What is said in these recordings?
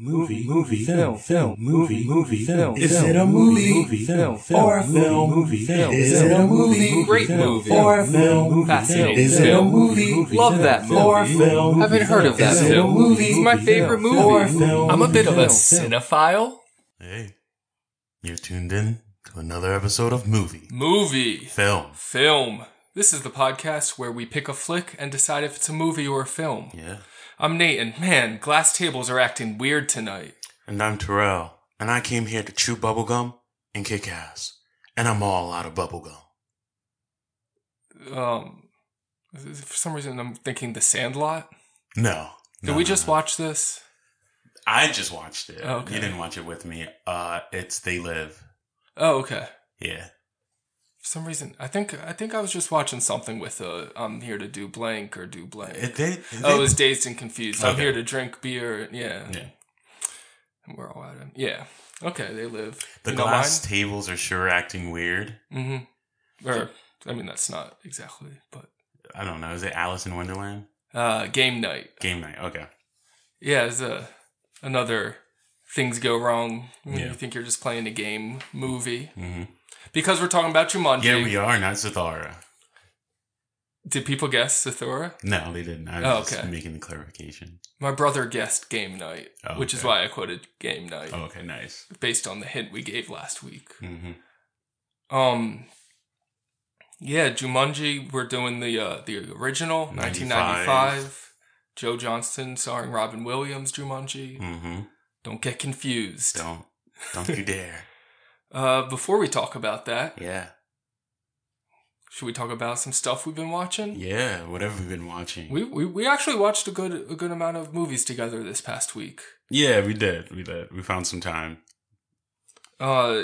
Movie, movie, film, film, movie, movie, film. Is it a movie? Movie, film, Or a film, film? movie, film. Is it a movie? Great movie. Or a film? Fascinating Is it a movie? Love that movie. Or a film? Haven't heard of that Is it a film. movie? It's my favorite movie. Or a film? I'm a bit of a cinephile. Hey, you're tuned in to another episode of Movie Movie. Film. Film. This is the podcast where we pick a flick and decide if it's a movie or a film. Yeah. I'm Nate, and man, glass tables are acting weird tonight. And I'm Terrell, and I came here to chew bubblegum and kick ass. And I'm all out of bubblegum. Um, for some reason, I'm thinking The Sandlot. No. Did no, we no, just no. watch this? I just watched it. Okay. You didn't watch it with me. Uh, it's They Live. Oh, okay. Yeah. Some reason, I think I think I was just watching something with uh, I'm here to do blank or do blank. It did. oh, it was dazed and confused. I'm here to drink beer. Yeah. Yeah. And we're all at it. Yeah. Okay, they live. The you glass tables are sure acting weird. Mm-hmm. Or I mean, that's not exactly, but I don't know. Is it Alice in Wonderland? uh, game night. Game night. Okay. Yeah, it's a another things go wrong when Yeah. you think you're just playing a game movie. hmm Because we're talking about Jumanji. Yeah, we are, not Zathura. Did people guess Zathura? No, they didn't. I was Oh, just making the clarification. My brother guessed game night, Oh, which is why I quoted game night Oh, okay, nice. based on the hint we gave last week. hmm Um, yeah, Jumanji. We're doing the uh, the original 1995. Joe Johnston starring Robin Williams. Jumanji. hmm Don't get confused. Don't, don't you dare. Uh, before we talk about that, Yeah, should we talk about some stuff we've been watching? yeah. Whatever we've been watching. We, we we actually watched a good a good amount of movies together this past week. yeah, we did. We did. We found some time. Uh,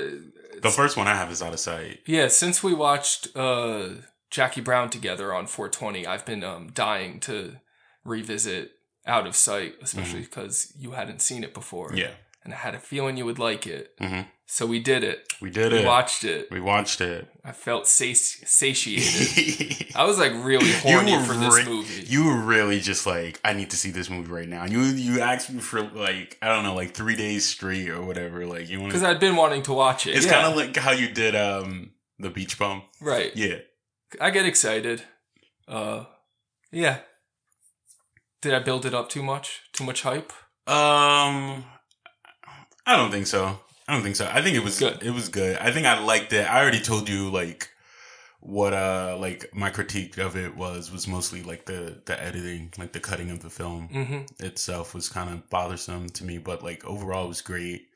The first one I have is out of sight. yeah, since we watched uh Jackie Brown together on 420, I've been um dying to revisit Out of Sight, especially because you hadn't seen it before. Mm-hmm. Yeah. And I had a feeling you would like it. hmm So we did it. We did We it. We watched it. we watched it. I felt sati- satiated. I was like really horny for this re- movie. You were really just like, I need to see this movie right now. You you asked me for like I don't know, like three days straight or whatever. Like you want Because. I'd been wanting to watch it. It's yeah. kind of like how you did um the beach bum. right. Yeah. I get excited. Uh, yeah. Did I build it up too much? Too much hype? Um, I don't think so. I don't think so. I think it was Good. It was good. I think I liked it. I already told you like what uh like my critique of it was was mostly like the the editing, like the cutting of the film Mm-hmm. itself was kind of bothersome to me, but like overall it was great.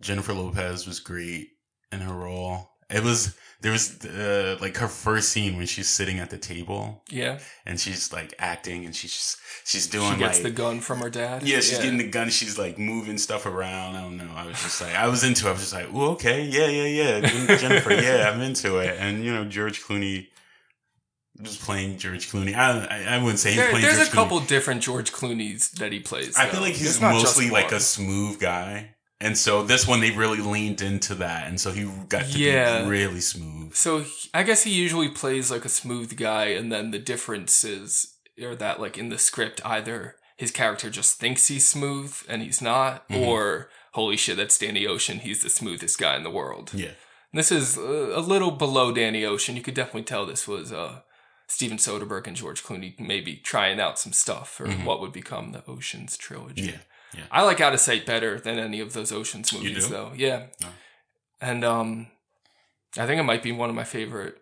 Jennifer Lopez was great in her role. It was there was uh, like her first scene when she's sitting at the table Yeah. and she's like acting and she's just, she's doing She gets like the gun from her dad. yeah, she's getting the gun. She's like moving stuff around. I don't know. I was just like, I was into it. I was just like, oh, okay, yeah, yeah, yeah. Jennifer, yeah, I'm into it. And you know, George Clooney just playing George Clooney. I I, wouldn't say he's There- playing. there's George a couple Clooney. different George Clooney's that he plays. I though. feel like he's mostly like a smooth guy. And so this one they really leaned into that, and so he got to Yeah. be really smooth. So he- I guess he usually plays like a smooth guy, and then the difference is are that like in the script, either his character just thinks he's smooth and he's not, Mhm. or holy shit, that's Danny Ocean. He's the smoothest guy in the world. Yeah, And this is a, little below Danny Ocean. You could definitely tell this was uh, Steven Soderbergh and George Clooney maybe trying out some stuff for Mhm. what would become the Oceans trilogy. yeah, yeah. I like Out of Sight better than any of those Oceans movies, though. Yeah, No. and um, I think it might be one of my favorite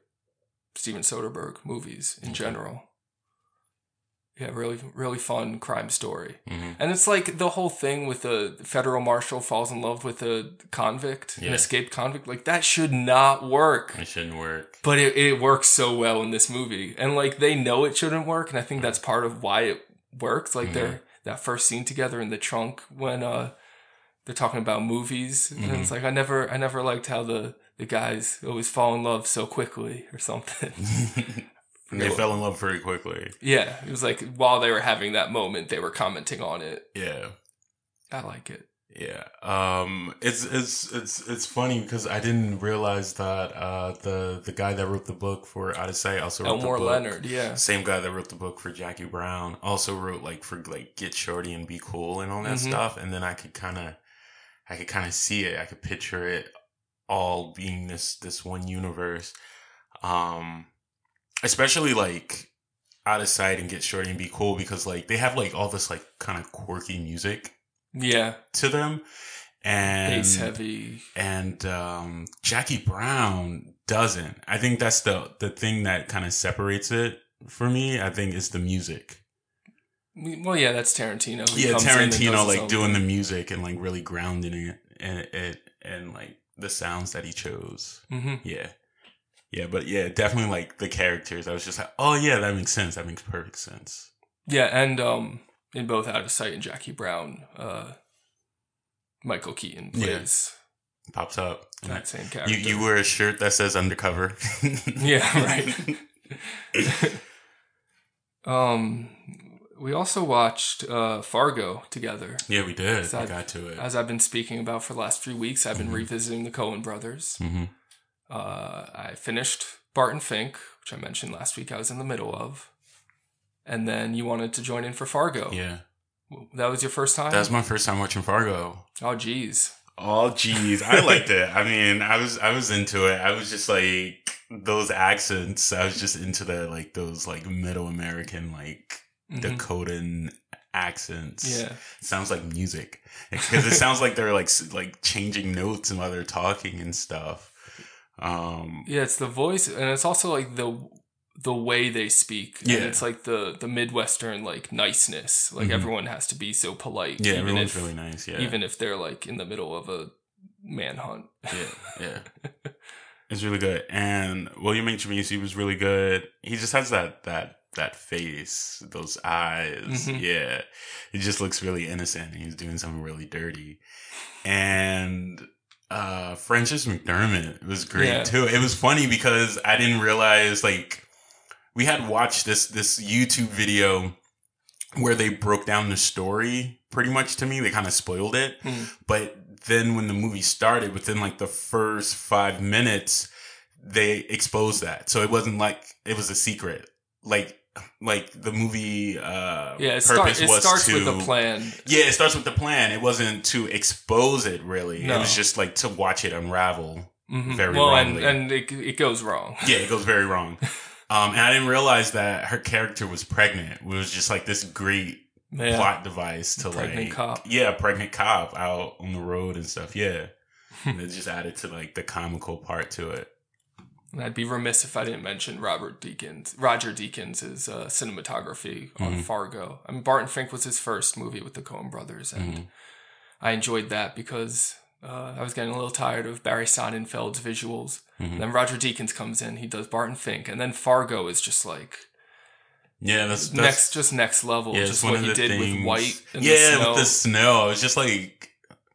Steven Soderbergh movies in Okay. general. Yeah, really, really fun crime story, hmm and it's like the whole thing with the federal marshal falls in love with a convict, an escaped convict. Like that should not work, It shouldn't work. but it, it works so well in this movie, and like they know it shouldn't work, and I think that's part of why it works. Like Mhm. they're that first scene together in the trunk when uh they're talking about movies, and Mhm. it's like I never, I never liked how the the guys always fall in love so quickly or something. they fell in love very quickly. yeah, it was like while they were having that moment, they were commenting on it. Yeah. I like it. Yeah. Um it's it's it's it's funny because I didn't realize that uh the the guy that wrote the book for Out of Sight also wrote Elmore the book. Leonard, yeah. Same guy that wrote the book for Jackie Brown also wrote like for like Get Shorty and Be Cool and all that Mhm. stuff and then I could kind of I could kind of see it. I could picture it all being this this one universe. Um especially like Out of Sight and Get Shorty and Be Cool because like they have like all this like kind of quirky music Yeah, to them and bass heavy. and um, Jackie Brown doesn't. I think that's the the thing that kind of separates it for me. I think is the music. Well, yeah, that's Tarantino. Yeah, comes in and Tarantino like doing the music and like really grounding it and it and like the sounds that he chose. Mhm. Yeah. Yeah, but yeah, definitely like the characters. I was just like, oh yeah, that makes sense. That makes perfect sense. Yeah, and um, in both Out of Sight and Jackie Brown, uh, Michael Keaton Yeah. plays Pops up. That same character. you you wear a shirt that says undercover. Yeah, right. um, we also watched uh, Fargo together. yeah, we did. So I got to it. As I've been speaking about for the last few weeks, I've been Mhm. revisiting the Coen brothers. hmm Uh, I finished Barton Fink, which I mentioned last week I was in the middle of. And then you wanted to join in for Fargo. Yeah, That was your first time? that was my first time watching Fargo. oh, geez. Oh geez, I liked it. I mean, I was I was into it. I was just like those accents. I was just into the like those like middle American like Mhm. Dakotan accents. Yeah. sounds like music because it sounds like they're like like changing notes while they're talking and stuff. Um, Yeah, it's the voice, and it's also like the the way they speak. And Yeah. it's like the the midwestern like niceness. Like Mhm. everyone has to be so polite. yeah, even everyone's if really nice. Yeah, even if they're like in the middle of a manhunt. yeah, yeah. It's really good. And William H. Macy was really good. He just has that that that face, those eyes. Mhm. Yeah. He just looks really innocent. He's doing something really dirty. And uh Frances McDormand was great Yeah. too. It was funny because I didn't realize like we had watched this this YouTube video where they broke down the story pretty much to me. They kind of spoiled it. Hmm. But then when the movie started, within like the first five minutes, they exposed that. So it wasn't like it was a secret. Like like the movie uh Yeah, it, purpose start, it was starts to with a plan. Yeah, it starts with the plan. It wasn't to expose it really. No. It was just like to watch it unravel. Mhm. Very well, and, wrongly. and it, it goes wrong. Yeah, it goes very wrong. Um, and I didn't realize that her character was pregnant. It was just like this great Yeah. plot device to Pregnant like cop. yeah pregnant cop out on the road and stuff yeah and it just added to like the comical part to it And I'd be remiss if I didn't mention Robert Deakins, Roger Deakins' uh, cinematography on Mhm. Fargo. I mean, Barton Fink was his first movie with the Coen brothers, and Mhm. I enjoyed that because uh, I was getting a little tired of Barry Sonnenfeld's visuals. Mhm. Then Roger Deakins comes in, he does Barton Fink, and then Fargo is just like yeah that's, that's next, just next level. yeah, just what he did things- with White and yeah the snow. with the snow I was just like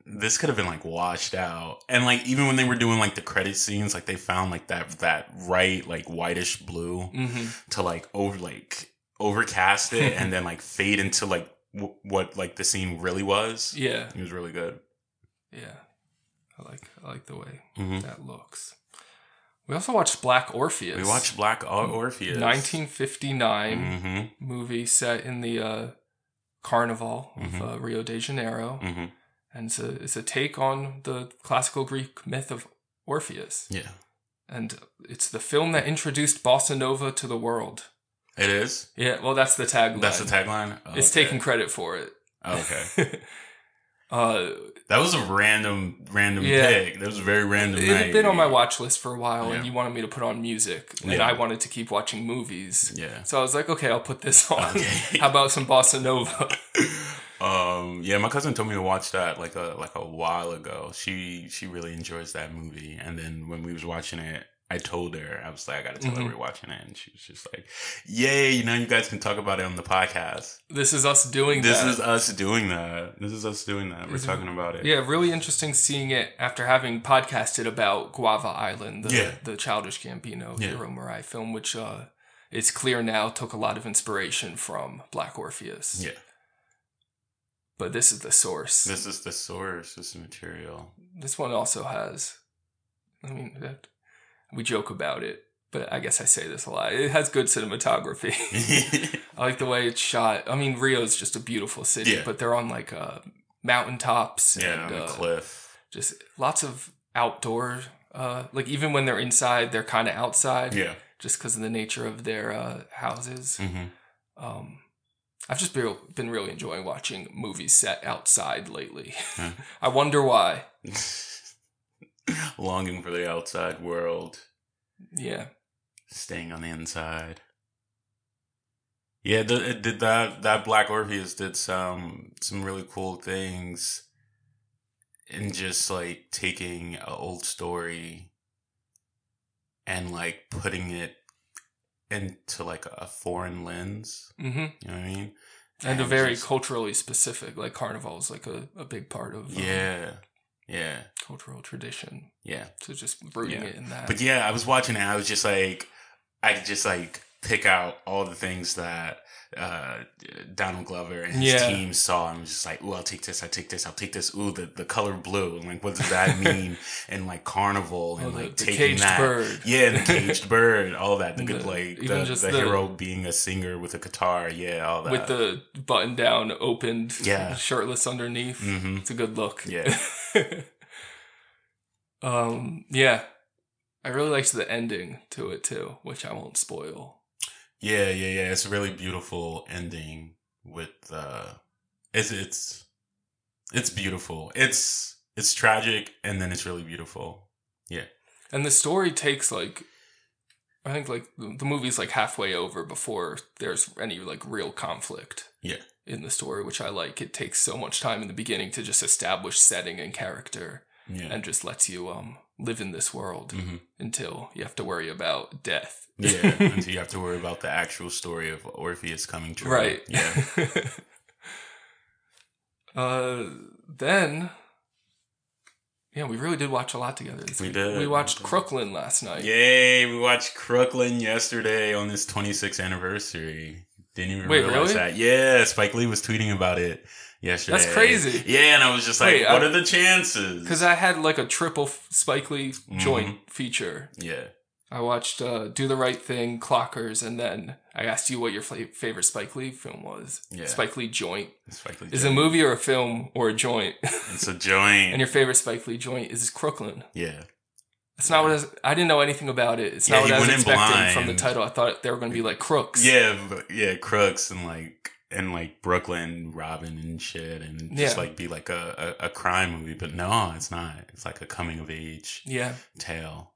this could have been like washed out and like even when they were doing like the credit scenes like they found like that that right like whitish blue hmm to like over like overcast it and then like fade into like w- what like the scene really was Yeah, it was really good yeah. I like I like the way hmm that looks. We also watched Black Orpheus. we watched Black Or- Orpheus 1959 hmm movie set in the uh, carnival of Mhm. uh, Rio de Janeiro, hmm and it's a, it's a take on the classical Greek myth of Orpheus, Yeah, and it's the film that introduced bossa nova to the world. it is. Yeah, well, that's the tagline. That's the tagline. It's Okay. taking credit for it. Okay, uh, that was a random, random Yeah. pick. That was a very random. it had been on my watch list for a while, and Yeah. you wanted me to put on music, and Yeah. I wanted to keep watching movies. Yeah. So I was like, okay, I'll put this on. Okay. How about some bossa nova? Um. Yeah, my cousin told me to watch that like a like a while ago. She she really enjoys that movie, and then when we was watching it. I told her, I was like, I gotta tell Mhm. her we're watching it. And she was just like, Yay, you know, you guys can talk about it on the podcast. This is us doing This that. is us doing that. This is us doing that. We're Is talking about it. Yeah, really interesting seeing it after having podcasted about Guava Island, the, Yeah. the Childish Gambino Yeah. Hiro Murai film, which uh, it's clear now took a lot of inspiration from Black Orpheus. Yeah. but this is the source. This is the source. This material. This one also has. I mean, that, we joke about it, but I guess I say this a lot. It has good cinematography. I like the way it's shot. I mean, Rio's just a beautiful city, Yeah. but they're on like uh, mountaintops yeah, and a uh, cliff. just lots of outdoor. Uh, like even when they're inside, they're kind of outside, Yeah. just because of the nature of their uh, houses. hmm Um, I've just been, been really enjoying watching movies set outside lately. Huh. I wonder why. Longing for the outside world, Yeah. staying on the inside. Yeah, the, did that that Black Orpheus did some some really cool things, in just like taking an old story and like putting it into like a foreign lens. hmm You know what I mean? And a very just- culturally specific, like carnival is like a, a big part of um, yeah, yeah, cultural tradition. yeah. So just rooting Yeah. it in that. But yeah, I was watching it. I was just like, I could just like pick out all the things that uh, Donald Glover and his Yeah. team saw, and was just like, "Ooh, I'll take this. I'll take this. I'll take this. Ooh, the, the color blue. And like, what does that mean? and like carnival and Oh, like the taking caged that, bird. yeah, the caged bird, all that. The good like the, the the- hero being a singer with a guitar, yeah, all that. with the button down opened, Yeah. shirtless underneath. hmm It's a good look. Yeah. um, yeah. I really liked the ending to it too, which I won't spoil. Yeah, yeah, yeah. It's a really beautiful ending with uh it's it's it's beautiful. It's it's tragic and then it's really beautiful. Yeah. And the story takes like I think like the movie's like halfway over before there's any like real conflict. Yeah. In the story, which I like. It takes so much time in the beginning to just establish setting and character Yeah. and just lets you um live in this world hmm until you have to worry about death. Yeah, until you have to worry about the actual story of Orpheus coming true. Right. Yeah. uh, then, yeah, we really did watch a lot together. We week. did. We watched Crooklyn last night. Yay, we watched Crooklyn yesterday on this 26th anniversary. Didn't even Wait, realize really? that. Yeah, Spike Lee was tweeting about it yesterday. That's crazy. Yeah, and I was just like, Wait, what I- are the chances? Because I had like a triple Spike Lee Mm-hmm. joint feature. yeah. I watched uh, Do the Right Thing, Clockers, and then I asked you what your fla- favorite Spike Lee film was. Yeah. Spike Lee joint. Spike Lee Is it a movie or a film or a joint? It's a joint. and your favorite Spike Lee joint is Crooklyn. yeah. It's not what I, was, I didn't know anything about it. It's Yeah, not what I was expecting from the title. I thought they were going to be like crooks. Yeah, but- yeah, Crooks and like and like Brooklyn Robin and shit and just Yeah. like be like a, a, a crime movie. But no, it's not. It's like a coming of age Yeah. tale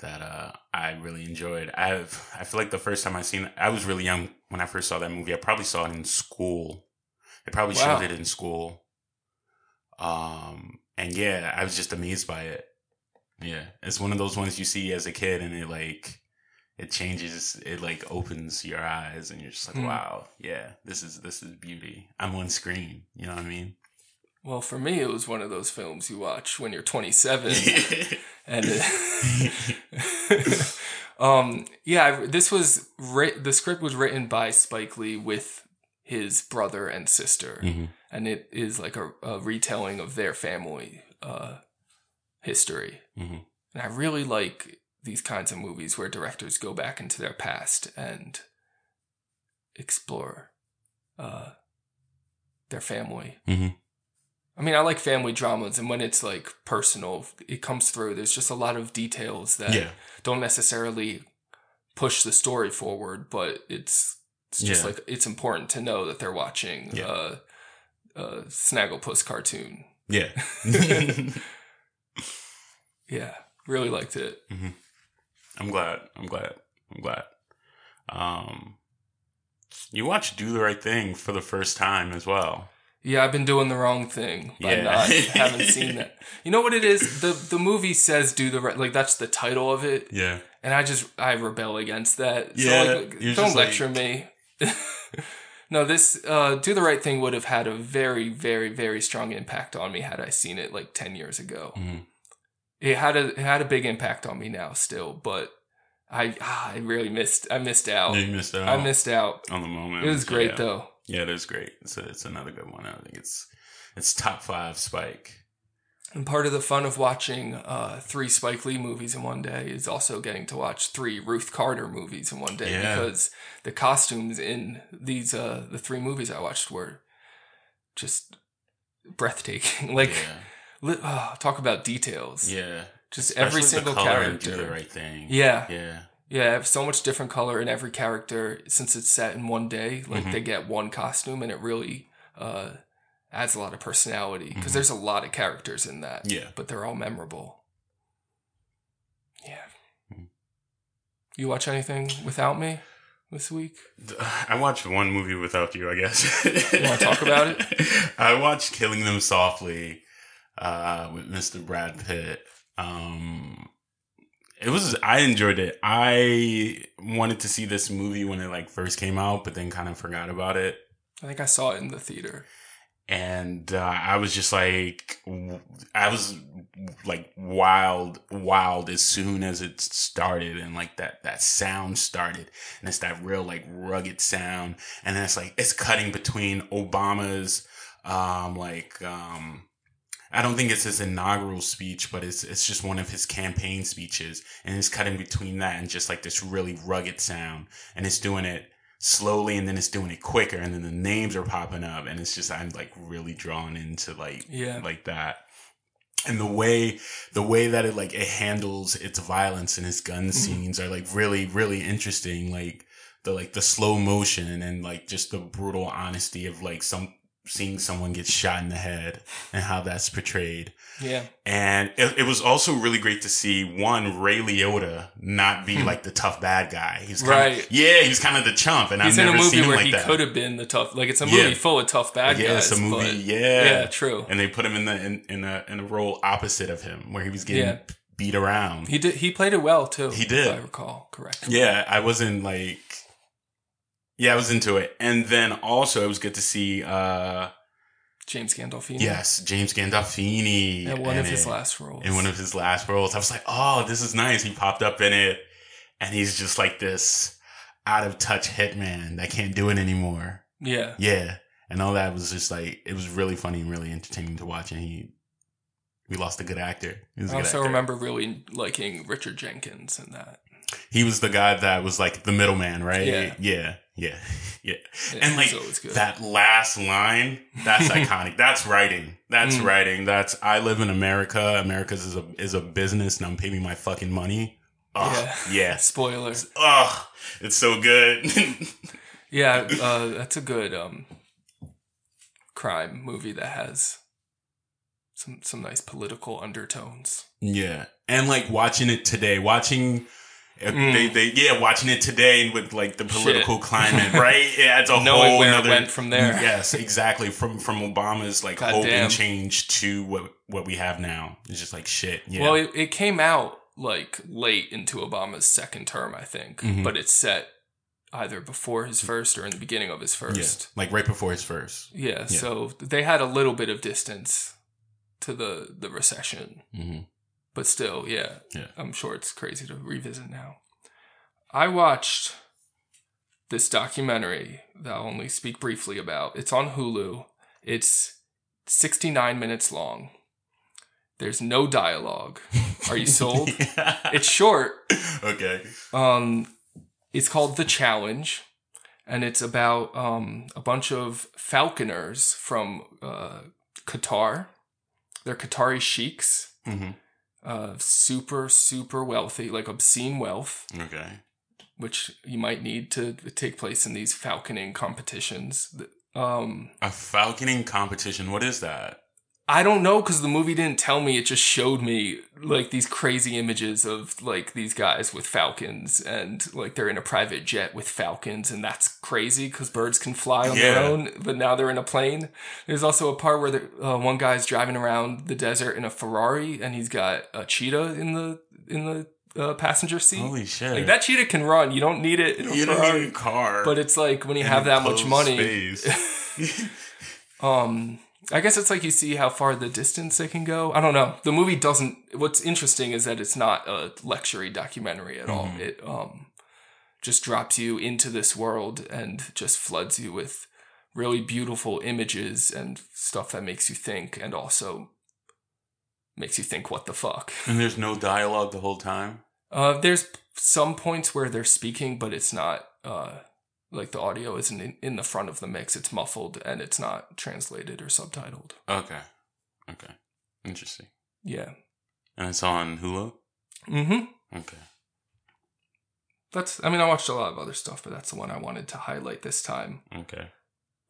that uh I really enjoyed. I've I feel like the first time I seen it, I was really young when I first saw that movie. I probably saw it in school. They probably Wow. showed it in school. Um and yeah, I was just amazed by it. Yeah. It's one of those ones you see as a kid and it like it changes it like opens your eyes and you're just like, Hmm. wow, yeah, this is this is beauty. I'm on screen. You know what I mean? Well, for me, it was one of those films you watch when you're 27. and it, um, yeah, I- this was writ- the script was written by Spike Lee with his brother and sister, Mhm. and it is like a, a retelling of their family uh, history. Mhm. And I really like these kinds of movies where directors go back into their past and explore uh, their family. Mhm. I mean, I like family dramas, and when it's like personal, it comes through. There's just a lot of details that Yeah. don't necessarily push the story forward, but it's it's just Yeah. like it's important to know that they're watching Yeah. uh, a Snagglepuss cartoon. Yeah. Yeah, really liked it. I'm glad. I'm glad. I'm glad. Um, you watched Do the Right Thing for the first time as well. Yeah, I've been doing the wrong thing by Yeah. not haven't seen that. You know what it is? The the movie says do the right like that's the title of it. Yeah. And I just I rebel against that. Yeah, so like, don't lecture like- me. no, this uh do the right thing would have had a very very very strong impact on me had I seen it like 10 years ago. Mhm. It had a it had a big impact on me now still, but I ah, I really missed I missed out. You missed out. I missed out. on the moment. It was great Yeah. though. Yeah, it is great. It's a, it's another good one. I think it's it's top five Spike. And part of the fun of watching uh, three Spike Lee movies in one day is also getting to watch three Ruth Carter movies in one day Yeah. because the costumes in these uh, the three movies I watched were just breathtaking. like, yeah, oh, talk about details. yeah. Just every Especially the single character. do the right thing. Yeah, yeah, yeah. Have so much different color in every character since it's set in one day. Like Mhm. they get one costume, and it really uh, adds a lot of personality because Mhm. there's a lot of characters in that. yeah. but they're all memorable. Yeah. Mhm. You watch anything without me this week? I watched one movie without you. I guess. You wanna talk about it? I watched Killing Them Softly uh, with Mr. Brad Pitt. Um, it was I enjoyed it. I wanted to see this movie when it like first came out, but then kind of forgot about it. I think I saw it in the theater. and uh, I was just like, I was like wild, wild as soon as it started, and like that that sound started, and it's that real like rugged sound, and then it's like it's cutting between Obama's, um, like um. I don't think it's his inaugural speech, but it's it's just one of his campaign speeches, and it's cutting between that and just like this really rugged sound, and it's doing it slowly and then it's doing it quicker and then the names are popping up and it's just I'm like really drawn into like Yeah. like that. And the way the way that it like it handles its violence and its gun mm-hmm. scenes are like really, really interesting. Like the like the slow motion and like just the brutal honesty of like some seeing someone get shot in the head and how that's portrayed. Yeah. And it, it was also really great to see one Ray Liotta not be like the tough bad guy. He's kind Hmm. Right. Of, yeah, he's kind of the chump, and He's I've in a movie where he could have been the tough. Like it's a Yeah. movie full of tough bad yeah, guys. it's a movie. yeah, yeah, true. And they put him in the in, in a in a role opposite of him, where he was getting Yeah. beat around. He did. He played it well too. He did. if I recall correctly. yeah, I wasn't like. Yeah, I was into it, and then also it was good to see. uh James Gandolfini. Yes, James Gandolfini And one of his last roles. in one of his last roles. I was like, oh, this is nice. He popped up in it, and he's just like this out of touch hitman that can't do it anymore. yeah. Yeah, and all that was just like it was really funny and really entertaining to watch. And he, we lost a good actor. He was a I also actor. remember really liking Richard Jenkins in that. He was the guy that was like the middleman, right? Yeah. yeah, yeah, yeah. Yeah, And like that last line, that's iconic. That's writing. That's Mm. writing. That's I live in America. America's is a is a business, and I'm paying my fucking money. Oh, Yeah. yeah. Spoilers. Oh, it's so good. Yeah, uh, that's a good um, crime movie that has some some nice political undertones. yeah, and like watching it today, watching. Mm. They, they, yeah, watching it today with like the political Shit. climate, right? Yeah, it's a Knowing whole where it went from there. Yes, exactly. From from Obama's like God hope damn. and change to what what we have now. It's just like shit. Yeah, Well, it, it came out like late into Obama's second term, I think, Mhm. but it's set either before his first or in the beginning of his first. yeah, like right before his first. Yeah, Yeah. so they had a little bit of distance to the the recession, Mm-hmm. But still, yeah, Yeah. I'm sure it's crazy to revisit now. I watched this documentary that I'll only speak briefly about. It's on Hulu. It's 69 minutes long. There's no dialogue. Are you sold? It's short. okay. Um, it's called The Challenge, and it's about um, a bunch of falconers from uh, Qatar. They're Qatari sheiks, Mm-hmm. Uh, super, super wealthy, like obscene wealth, Okay. which you might need to take place in these falconing competitions. Um, A falconing competition. What is that? I don't know because the movie didn't tell me. It just showed me like these crazy images of like these guys with falcons and like they're in a private jet with falcons, and that's crazy because birds can fly on their own, but now they're in a plane. There's also a part where the, uh, one guy's driving around the desert in a Ferrari, and he's got a cheetah in the in the uh, passenger seat. Holy shit! like that cheetah can run. You don't need it in a you don't Ferrari. need a car, but it's like when you have that much money. space. Um, I guess it's like you see how far the distance it can go. I don't know. The movie doesn't. What's interesting is that it's not a luxury documentary at all. Mhm. It um just drops you into this world and just floods you with really beautiful images and stuff that makes you think, and also makes you think, what the fuck. And there's no dialogue the whole time. Uh, there's some points where they're speaking, but it's not uh, like the audio isn't in, in the front of the mix. It's muffled and it's not translated or subtitled. Okay. Okay. Interesting. Yeah. And it's on Hulu. Mm-hmm. Okay. That's. I mean, I watched a lot of other stuff, but that's the one I wanted to highlight this time. Okay.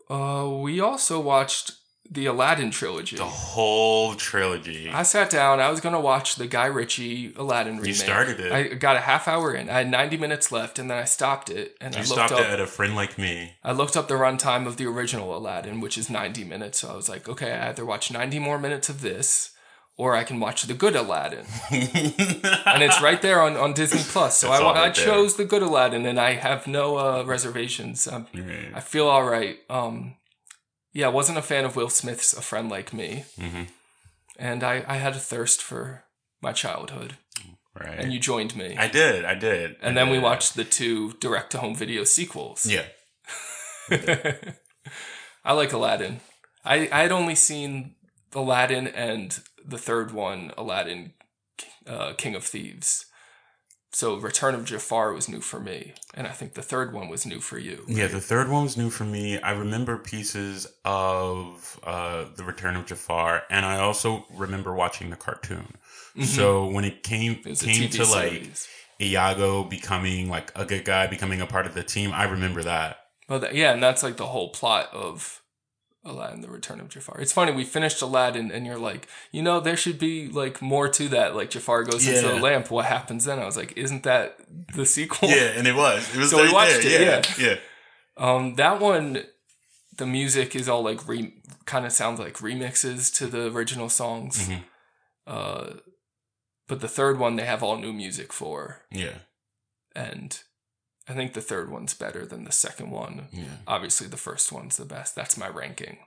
Uh, we also watched the Aladdin trilogy. The whole trilogy. I sat down. I was gonna watch the Guy Ritchie Aladdin remake. You started it. I got a half hour in. I had ninety minutes left, and then I stopped it. And you I looked stopped up. it at a friend like me. I looked up the runtime of the original Aladdin, which is ninety minutes. So I was like, okay, I either watch ninety more minutes of this, or I can watch the good Aladdin, and it's right there on, on Disney Plus. So It's I, wa- I right there. chose the good Aladdin, and I have no uh, reservations. Right. I feel all right. Um, yeah, I wasn't a fan of Will Smith's A Friend Like Me, Mhm. and I, I had a thirst for my childhood, Right. and you joined me. I did. I did. and I then we watched the two direct to home video sequels. Yeah. I like Aladdin. I I had only seen Aladdin and the third one, Aladdin, uh, King of Thieves. So Return of Jafar was new for me, and I think the third one was new for you. Yeah, the third one was new for me. I remember pieces of uh, The Return of Jafar, and I also remember watching the cartoon. So when it came Mm-hmm. It came to like. Iago becoming like a good guy, becoming a part of the team, I remember that. Well, that, yeah, and that's like the whole plot of Aladdin: The Return of Jafar. It's funny we finished Aladdin, and you're like, you know, there should be like more to that. Like Jafar goes into the lamp. What happens then? I was like, isn't that the sequel? Yeah, and it was. It was So we watched there. it, Yeah, yeah. Um, that one, the music is all like re kind of sounds like remixes to the original songs. Mhm. Uh, but the third one they have all new music for, Yeah, and I think the third one's better than the second one. yeah. Obviously, the first one's the best. That's my ranking.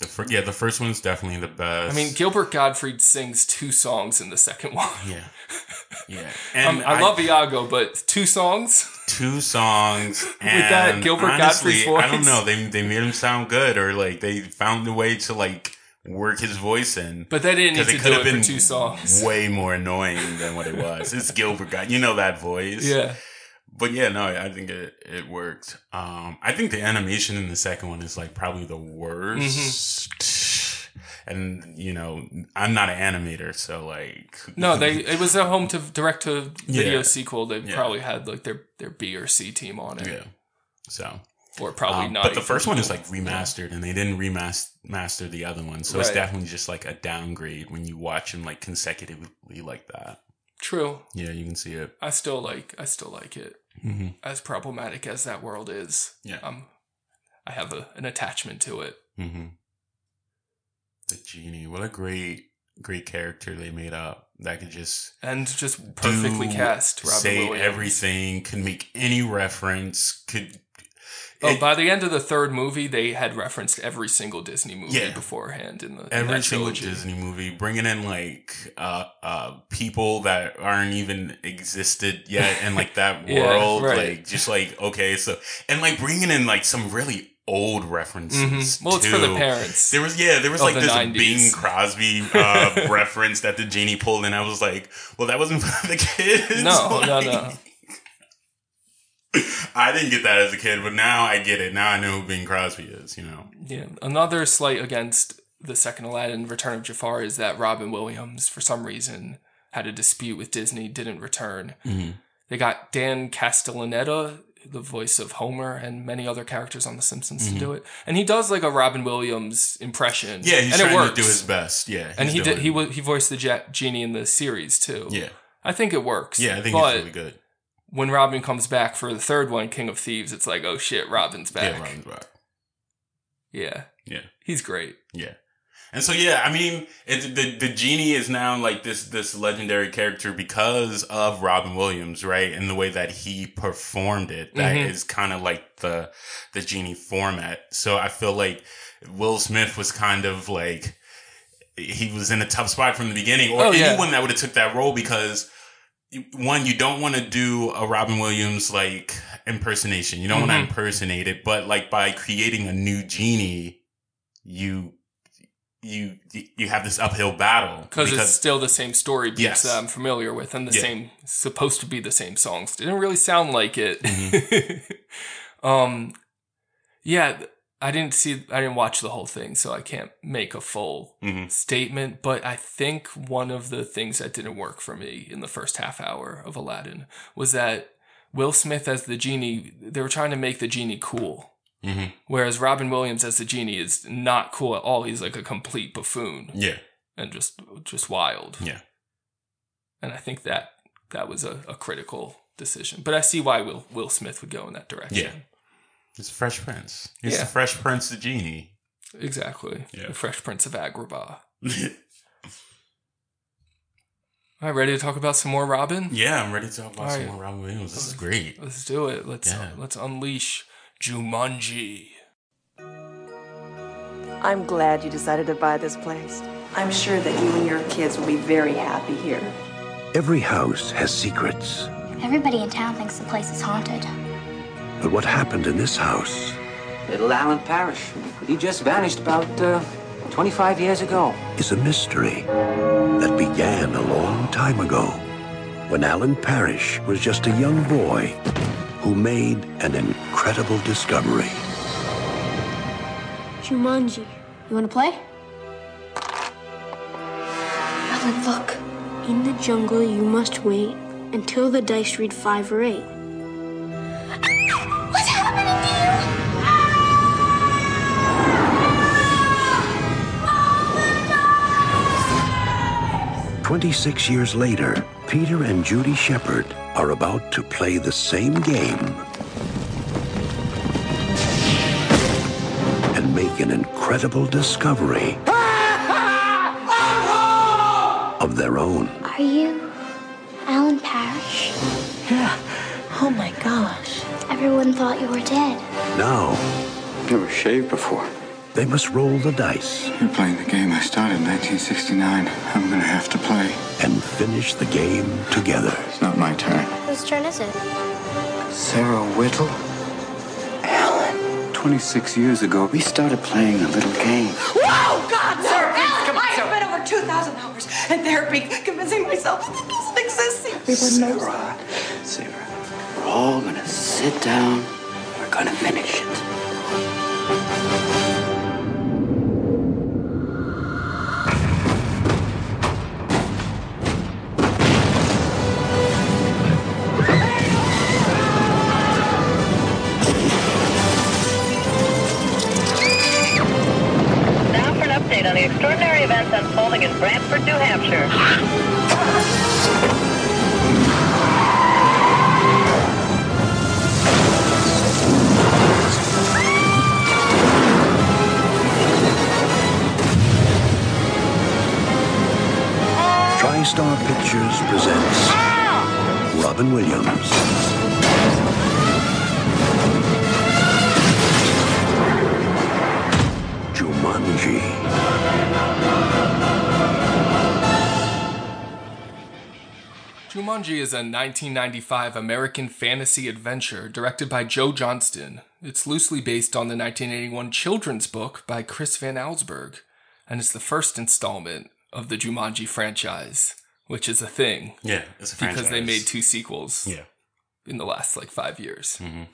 The fir- yeah, the first one's definitely the best. I mean, Gilbert Gottfried sings two songs in the second one. yeah, yeah. Um, And I, love Iago, but two songs. two songs and that Gilbert honestly, Gottfried's I don't know. They they made him sound good, or like they found a way to like work his voice in. But they didn't need Because to it do could it have been for two songs. way more annoying than what it was. It's Gilbert God. You know that voice. Yeah. But yeah, no, I think it, it worked. Um, I think the animation in the second one is like probably the worst. Mm-hmm. And you know, I'm not an animator, so like No, they it was a home to direct to video Yeah. sequel. They Yeah. probably had like their their B or C team on it, yeah. So, or probably um, not. but the first one is like remastered, and they didn't remaster master the other one, so it's definitely just like a downgrade when you watch them like consecutively like that. true. Yeah, you can see it. I still like I still like it. Mm-hmm. As problematic as that world is, Yeah. um, I have a, an attachment to it. Mm-hmm. The genie, what a great, great character they made up. That could just And just perfectly do- cast Robin say Williams. everything, could make any reference, could. Oh, it- by the end of the third movie, they had referenced every single Disney movie Yeah. beforehand in the every that single. Disney movie, bringing in like uh, uh, people that aren't even existed yet in like that Yeah, world, right. like just like okay, so and like bringing in like some really old references. Mhm. Well, it's for the parents. There was yeah, there was like the this 90s. Bing Crosby uh, reference that the genie pulled, and I was like, well, that wasn't for the kids. No, no, no. I didn't get that as a kid, but now I get it. Now I know who Bing Crosby is. You know. Yeah. Another slight against the second Aladdin, Return of Jafar, is that Robin Williams, for some reason, had a dispute with Disney, didn't return. Mhm. They got Dan Castellaneta, the voice of Homer, and many other characters on The Simpsons to do it, and he does like a Robin Williams impression. Mm-hmm. Yeah, he's and it trying works. to do his best. Yeah, and he did. He it. he voiced the genie in the series too. Yeah, I think it works. yeah, I think but it's really good. When Robin comes back for the third one, King of Thieves, it's like, oh shit, Robin's back. Yeah, Robin's back. Yeah, Yeah. he's great. Yeah. And so yeah, I mean, it, the the genie is now like this this legendary character because of Robin Williams, right? And the way that he performed it, that is Mhm. kind of like the the genie format. So I feel like Will Smith was kind of like he was in a tough spot from the beginning, or Oh, yeah. anyone that would have took that role because one, you don't want to do a Robin Williams like impersonation. You don't want to impersonate it, but like by creating a new genie, you you you have this uphill battle because it's still the same story beats Yes. that I'm familiar with and the Yeah. same supposed to be the same songs. Didn't really sound like it. Mm-hmm. um, yeah, I didn't see, I didn't watch the whole thing, so I can't make a full Mhm. statement. But I think one of the things that didn't work for me in the first half hour of Aladdin was that Will Smith as the genie, they were trying to make the genie cool. Mhm. Whereas Robin Williams as the genie is not cool at all. He's like a complete buffoon yeah, and just just wild. yeah. And I think that that was a, a critical decision. But I see why Will Will Smith would go in that direction. Yeah. It's a Fresh Prince. It's Yeah. the Fresh Prince, the genie. Exactly. Yeah. The Fresh Prince of Agrabah. All right, ready to talk about some more Robin? yeah, I'm ready to talk about All some right. more Robin Williams. This is great. Let's do it. Let's Yeah. let's unleash Jumanji. I'm glad you decided to buy this place. I'm sure that you and your kids will be very happy here. Every house has secrets. Everybody in town thinks the place is haunted. But what happened in this house Little Alan Parrish. He just vanished about uh, 25 years ago. is a mystery that began a long time ago when Alan Parrish was just a young boy who made an incredible discovery. Jumanji. You want to play? Alan, look. In the jungle, you must wait until the dice read five or eight. 26 years later, Peter and Judy Shepherd are about to play the same game and make an incredible discovery of their own. Are you Alan Parrish? Yeah. Oh my gosh. Everyone thought you were dead. Now, Never shaved before. They must roll the dice You're playing the game I started in 1969. I'm gonna have to play. and finish the game together. It's not my turn. Whose turn is it? Sarah Whittle? Alan. 26 years ago, we started playing a little game. Oh God, sir! Come on, I have spent over 2,000 hours in therapy convincing myself that this doesn't exist. Everyone knows. Sarah, Sarah, we're all gonna sit down. We're gonna finish it. Jumanji is a 1995 American fantasy adventure directed by Joe Johnston. It's loosely based on the 1981 children's book by Chris Van Allsburg, and it's the first installment of the Jumanji franchise, which is a thing Yeah, it's a franchise. because they made two sequels Yeah, in the last like five years, Mhm.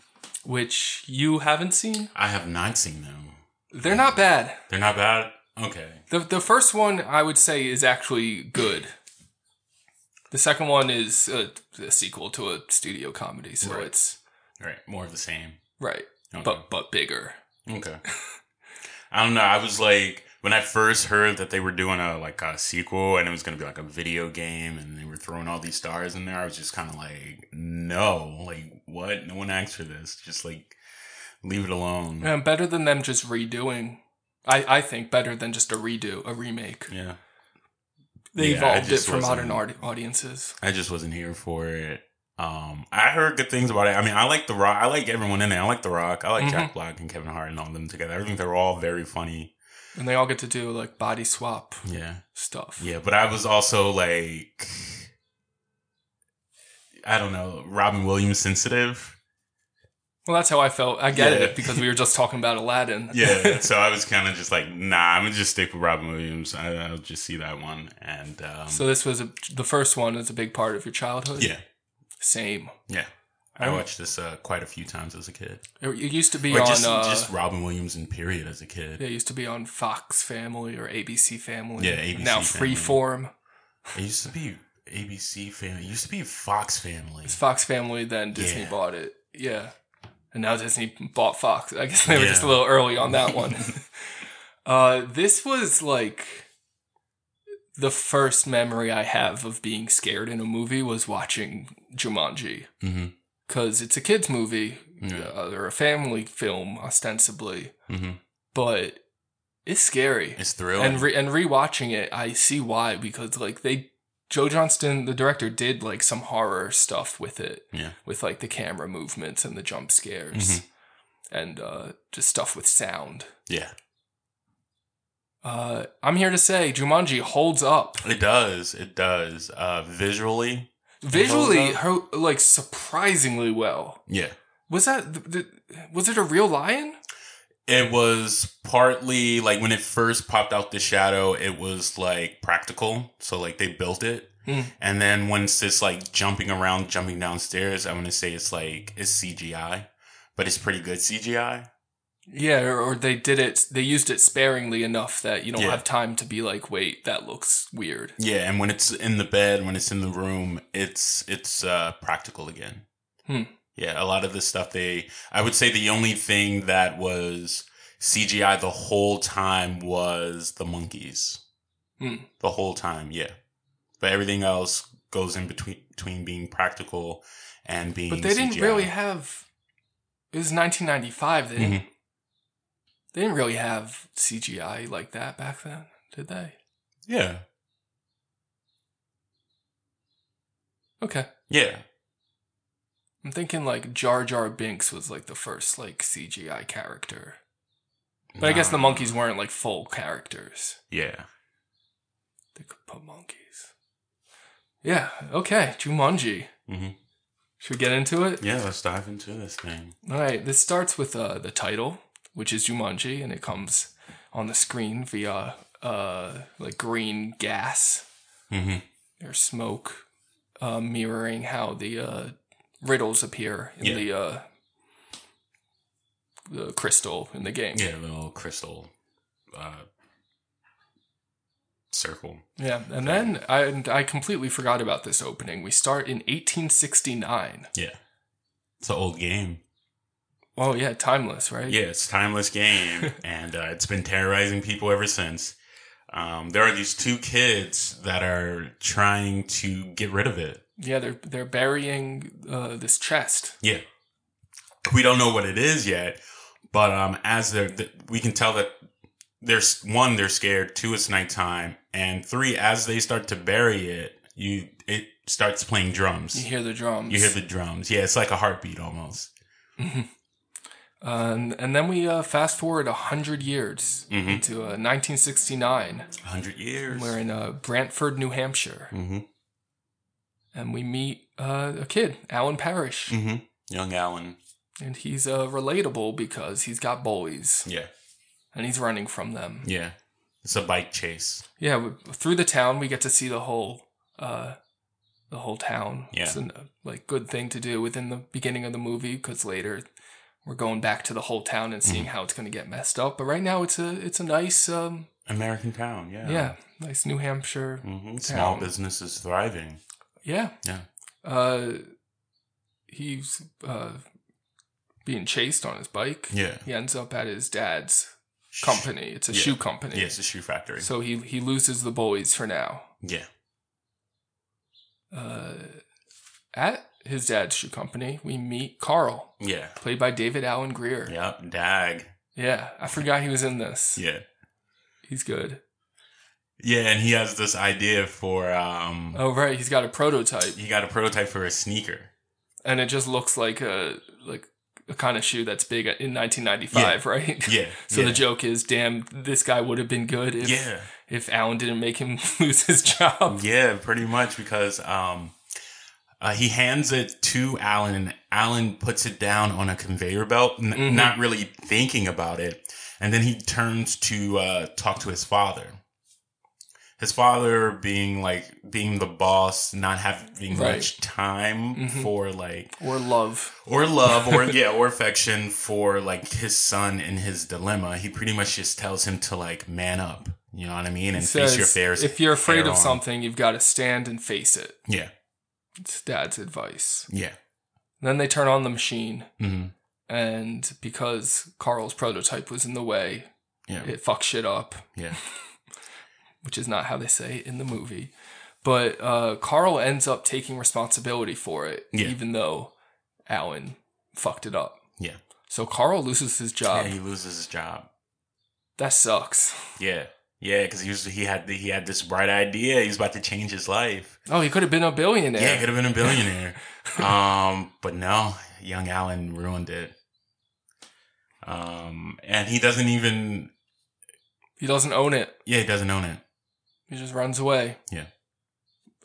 which you haven't seen. I have not seen them. They're not bad. They're not bad. Okay. The the first one I would say is actually good. The second one is a, a sequel to a studio comedy, so Right. it's All right, more of the same. right, Okay. but but bigger. Okay. I don't know. I was like, when I first heard that they were doing a like a sequel and it was gonna be like a video game and they were throwing all these stars in there, I was just kind of like, no, like what? No one asked for this. Just like leave it alone. And better than them just redoing. I, I think better than just a redo, a remake. Yeah. They Yeah, evolved it for modern art- audiences. I just wasn't here for it. Um, I heard good things about it. I mean, I like The Rock. I like everyone in it. I like The Rock. I like Mhm. Jack Black and Kevin Hart and all them together. I think they're all very funny. And they all get to do like body swap Yeah. stuff. Yeah, but I was also like, I don't know, Robin Williams sensitive. Well, that's how I felt. I get Yeah. it because we were just talking about Aladdin. Yeah, so I was kind of just like, nah, I'm gonna just stick with Robin Williams. I, I'll just see that one, and um, So this was a, the first one. Is a big part of your childhood. yeah, Same. yeah. I watched this uh, quite a few times as a kid. It, it used to be Or on. just, uh, just Robin Williams in period as a kid. it used to be on Fox Family or ABC Family. Yeah, ABC Now Family. Freeform. It used to be ABC Family. It used to be Fox Family. It's Fox Family. Then Disney Yeah. bought it. Yeah. And now Disney bought Fox. I guess they were just a little early on that one. uh, this was like the first memory I have of being scared in a movie was watching Jumanji. Mm-hmm. because it's a kids movie Yeah. uh, or a family film ostensibly, Mm-hmm. but it's scary. It's thrilling. and re- and rewatching it, I see why because like they Joe Johnston, the director, did like some horror stuff with it, yeah. with like the camera movements and the jump scares, Mhm. and uh, just stuff with sound. Yeah. Uh, I'm here to say Jumanji holds up It does. It does. Uh, visually, visually, her like surprisingly well. yeah. Was that th- th- was it a real lion? It was partly like when it first popped out the shadow, it was like practical. So like they built it. Hmm. And then once it's like jumping around, jumping downstairs, I want to say it's like it's CGI, but it's pretty good CGI. Yeah, or, or they did it. They used it sparingly enough that you don't Yeah. have time to be like, wait, that looks weird. Yeah, and when it's in the bed, when it's in the room, it's it's uh practical again. Hmm. Yeah, a lot of the stuff they I would say the only thing that was CGI the whole time was the monkeys. Hmm. The whole time, yeah. But everything else goes in between between being practical and being But they didn't really have. It was 1995. They didn't. Mhm. They didn't really have CGI like that back then, did they? Yeah. Okay. Yeah. I'm thinking like Jar Jar Binks was like the first like CGI character. But I guess the monkeys weren't like full characters. Yeah. They could put monkeys. Yeah. Okay. Jumanji. hmm Should we get into it? Yeah, let's dive into this thing. All right, this starts with uh, the title, which is Jumanji, and it comes on the screen via uh, like green gas hmm or smoke, uh, mirroring how the uh, riddles appear in Yeah. the uh, the crystal in the game. Yeah, the little crystal uh circle. Yeah, and then I and I completely forgot about this opening. We start in 1869. Yeah. It's an old game. Oh yeah, timeless, right? Yeah, it's a timeless game, and uh, it's been terrorizing people ever since. Um, there are these two kids that are trying to get rid of it. Yeah, they're they're burying uh, this chest. Yeah, we don't know what it is yet, but um, as they're, th- we can tell that there's one, they're scared. Two, it's nighttime, and three, as they start to bury it, you it starts playing drums. You hear the drums. You hear the drums. Yeah, it's like a heartbeat almost. Uh, and, and then we uh, fast forward 100 years Mhm. into uh, 1969. A hundred years. We're in uh, Brantford, New Hampshire. Mm-hmm. And we meet uh, a kid, Alan Parrish. Mm-hmm. Young Alan. And he's uh, relatable because he's got boys Yeah. and he's running from them. Yeah. It's a bike chase. Yeah, w- through the town, we get to see the whole. Uh, the whole town. Yeah. It's a like good thing to do within the beginning of the movie because later we're going back to the whole town and seeing Mm-hmm. how it's going to get messed up. But right now it's a it's a nice um, American town. Yeah. Yeah, nice New Hampshire. hmm Small business is thriving. Yeah. Yeah. Uh, he's uh, being chased on his bike. Yeah. He ends up at his dad's company. It's a Yeah. shoe company. Yeah, it's a shoe factory. So he he loses the boys for now. Yeah. Uh, at his dad's shoe company, we meet Carl, Yeah. played by David Alan Grier. Yep. Dag. Yeah, I forgot he was in this. Yeah. He's good. Yeah, and he has this idea for um Oh right, he's got a prototype, he got a prototype for a sneaker. and it just looks like a like a kind of shoe that's big in 1995, Yeah. right? Yeah, so yeah. the joke is, damn, this guy would have been good if Yeah. if Allen didn't make him lose his job. Yeah, pretty much because um Uh, he hands it to Alan, and Alan puts it down on a conveyor belt, n- Mhm. not really thinking about it. And then he turns to uh, talk to his father. His father being like being the boss, not having Right. much time Mhm. for like Or love. or love or yeah or affection for like his son in his dilemma. He pretty much just tells him to like man up. You know what I mean? And He face your fears. if you're afraid of on. something, you've got to stand and face it. yeah, It's dad's advice. yeah, Then they turn on the machine, hmm and because Carl's prototype was in the way, yeah, it fucks shit up, yeah. which is not how they say it in the movie. But uh, Carl ends up taking responsibility for it, Yeah. even though Alan fucked it up. Yeah. So Carl loses his job. Yeah, he loses his job. that sucks. Yeah, yeah, because he was he had he had this bright idea. He was about to change his life. Oh, he could have been a billionaire. Yeah, he could have been a billionaire. um, but no, young Alan ruined it. Um, and he doesn't even. He doesn't own it. Yeah, he doesn't own it. He just runs away. Yeah.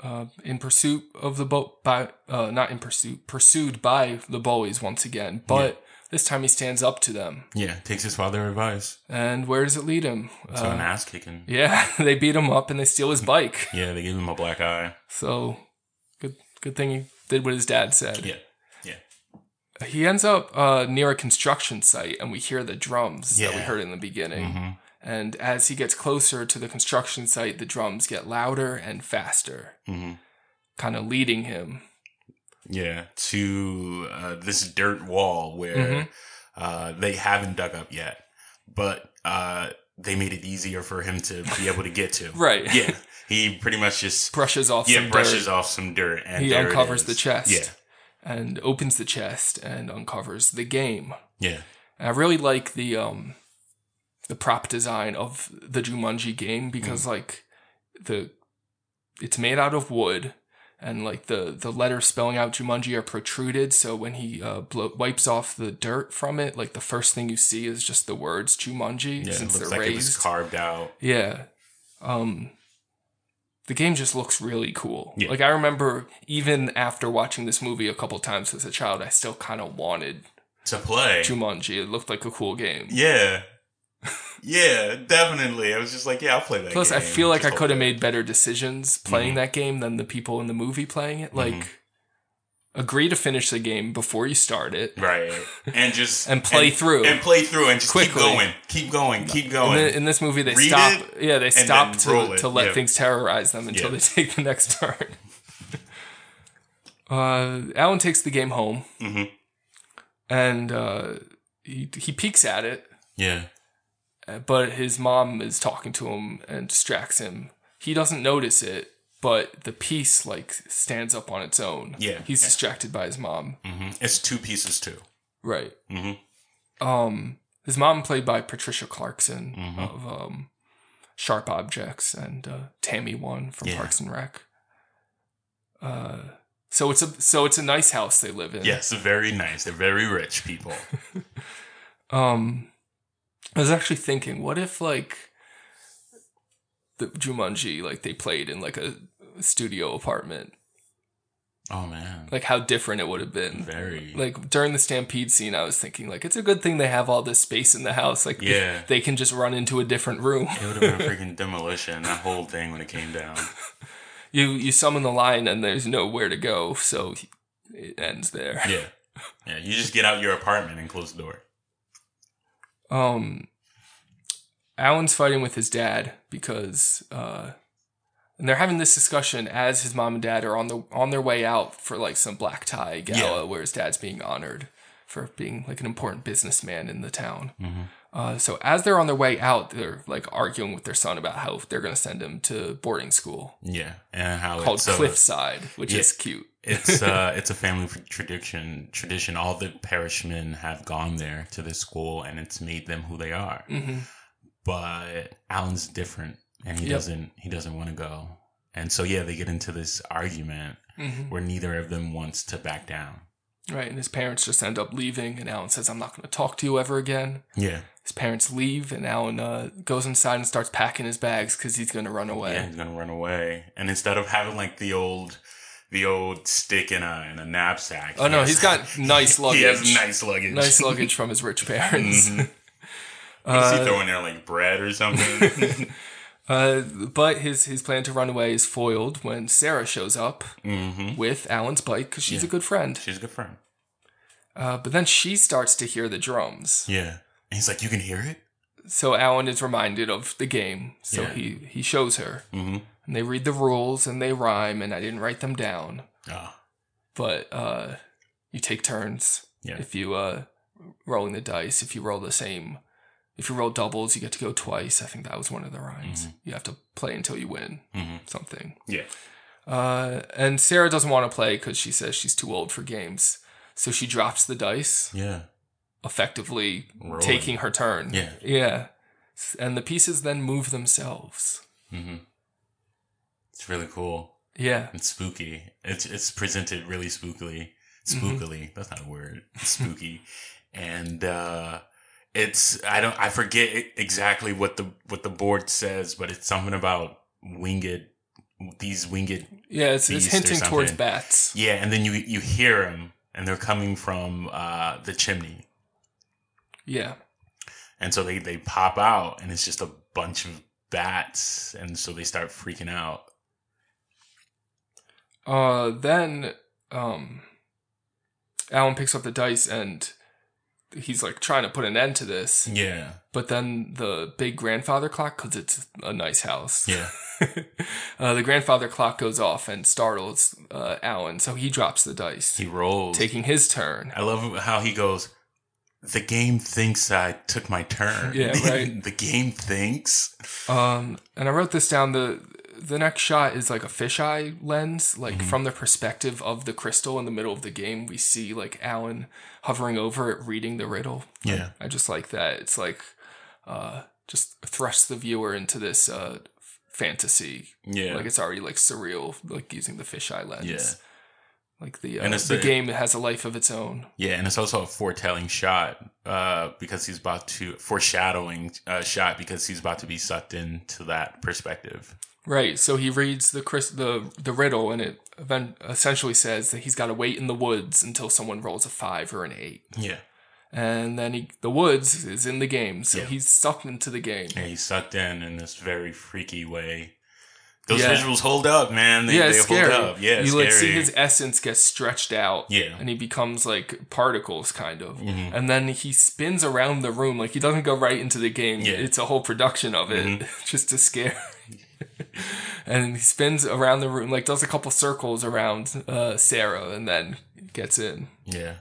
Uh, in pursuit of the boat by uh, not in pursuit pursued by the bullies once again but this time he stands up to them Yeah, takes his father advice. and where does it lead him So Uh, an ass kicking. yeah they beat him up and they steal his bike Yeah, they gave him a black eye. so good good thing he did what his dad said Yeah, yeah, he ends up uh, near a construction site and we hear the drums that we heard in the beginning Mhm. And as he gets closer to the construction site the drums get louder and faster Mhm. kind of leading him yeah. To uh, this dirt wall where Mhm. uh, they haven't dug up yet, but uh, they made it easier for him to be able to get to. Right. Yeah. He pretty much just brushes off yeah some brushes dirt. off some dirt and he uncovers the chest Yeah, and opens the chest and uncovers the game. yeah, And I really like the um the prop design of the Jumanji game because Mm. like the it's made out of wood and like the the letters spelling out Jumanji are protruded so when he uh, blow, wipes off the dirt from it like the first thing you see is just the words Jumanji yeah. Since looks they're like it was raised. carved out. Yeah. Um the game just looks really cool. Yeah. Like I remember even after watching this movie a couple times as a child, I still kind of wanted To play. Jumanji. It looked like a cool game. Yeah. Yeah, definitely. I was just like, yeah, I'll play that. Plus, I feel like I could have made better decisions playing Mhm. that game than the people in the movie playing it. Like, Mhm. agree to finish the game before you start it. right and just And play through. and play through and just Quickly. keep going, keep going, keep In, going. the, in this movie, they Read stop. it, Yeah, they stop to, to let Yeah. things terrorize them until Yeah. they take the next turn. uh, Alan takes the game home, Mhm. and uh, he he peeks at it, yeah, but his mom is talking to him and distracts him. He doesn't notice it, but the piece like stands up on its own. Yeah. he's distracted by his mom. hmm it's two pieces too. Right. hmm Um, his mom played by Patricia Clarkson Mhm. of um, Sharp Objects and uh, Tammy One from Yeah. Parks and Rec. Uh, so it's a so it's a nice house they live in. Yes, very nice. They're very rich people. Um, I was actually thinking, what if like the Jumanji, like they played in like a studio apartment, Oh man, like how different it would have been. very. Like during the stampede scene, I was thinking like it's a good thing they have all this space in the house. Like Yeah. they can just run into a different room. It would have been a freaking demolition. That whole thing when it came down. you you summon the line and there's nowhere to go, so it ends there. Yeah, yeah. You just get out your apartment and close the door. Um, Alan's fighting with his dad because, uh, and they're having this discussion as his mom and dad are on the on their way out for like some black tie gala Yeah. where his dad's being honored for being like an important businessman in the town. Mm-hmm. Uh, so as they're on their way out, they're like arguing with their son about how they're going to send him to boarding school Yeah, and how called it's, uh, Cliffside, which yeah. is cute. It's uh it's a family tradition tradition. All the Parrish men have gone there to this school and it's made them who they are. Hmm but alan's different and he Yep. doesn't he doesn't want to go. And so yeah they get into this argument hmm where neither of them wants to back down. Right, and his parents just end up leaving, and Alan says, "I'm not going to talk to you ever again." yeah. His parents leave, and Alan uh, goes inside and starts packing his bags because he's going to run away. yeah he's gonna run away. And instead of having like the old the old stick in a in a knapsack. Oh no, he's got nice luggage. He has nice luggage. Nice luggage from his rich parents. Mhm. What is he Uh, throwing there like bread or something? Uh, but his his plan to run away is foiled when Sarah shows up Mhm. with Alan's bike because she's Yeah. a good friend. She's a good friend. Uh, but then she starts to hear the drums. Yeah. And he's like, You can hear it? So Alan is reminded of the game. So Yeah. he he shows her, Mm-hmm. And they read the rules and they rhyme. And I didn't write them down, Oh. but uh, you take turns. Yeah. If you uh, rolling the dice, if you roll the same, if you roll doubles, you get to go twice. I think that was one of the rhymes. You have to play until you win Mhm. something. Yeah. Uh, and Sarah doesn't want to play because she says she's too old for games. So she drops the dice, Yeah. effectively Rolling. taking her turn. Yeah. Yeah. And the pieces then move themselves. Mm-hmm. It's really cool. Yeah. It's spooky. It's it's presented really spookily. Mm-hmm. Spookily. That's not a word. Spooky. and uh it's I don't I forget exactly what the what the board says, but it's something about winged these winged Yeah, it's, it's hinting towards bats. Yeah, and then you you hear them and they're coming from uh the chimney. Yeah. And so they they pop out and it's just a bunch of bats and so they start freaking out. Uh, then, um, Alan picks up the dice and he's like trying to put an end to this. Yeah. But then the big grandfather clock, because it's a nice house. Yeah. uh, the grandfather clock goes off and startles uh, Alan, so he drops the dice, He rolls. taking his turn. I love how he goes, the game thinks I took my turn. Yeah, right. the game thinks. Um, and I wrote this down. The the next shot is like a fisheye lens, like Mm-hmm. from the perspective of the crystal in the middle of the game. We see like Alan hovering over it, reading the riddle. Yeah. I just like that. It's like uh, just thrusts the viewer into this uh, fantasy. Yeah. like it's already like surreal, like using the fisheye lens. Yeah. Like the uh, the the- game has a life of its own. Yeah, and it's also a foretelling shot uh, because he's about to foreshadowing uh, shot because he's about to be sucked into that perspective. Right. So he reads the Chris the the riddle, and it event- essentially says that he's got to wait in the woods until someone rolls a five or an eight, Yeah, and then he the woods is in the game, so Yeah. he's sucked into the game. and he's sucked in in this very freaky way. Those Yeah. visuals hold up, man. They, yeah, they scary. hold up. Yeah, you scary. like see his essence get stretched out. Yeah. and he becomes like particles, kind of. Mhm. And then he spins around the room like he doesn't go right into the game. Yeah. It's a whole production of it Mhm. just to scare. And he spins around the room, like does a couple circles around uh, Sarah, and then gets in. yeah,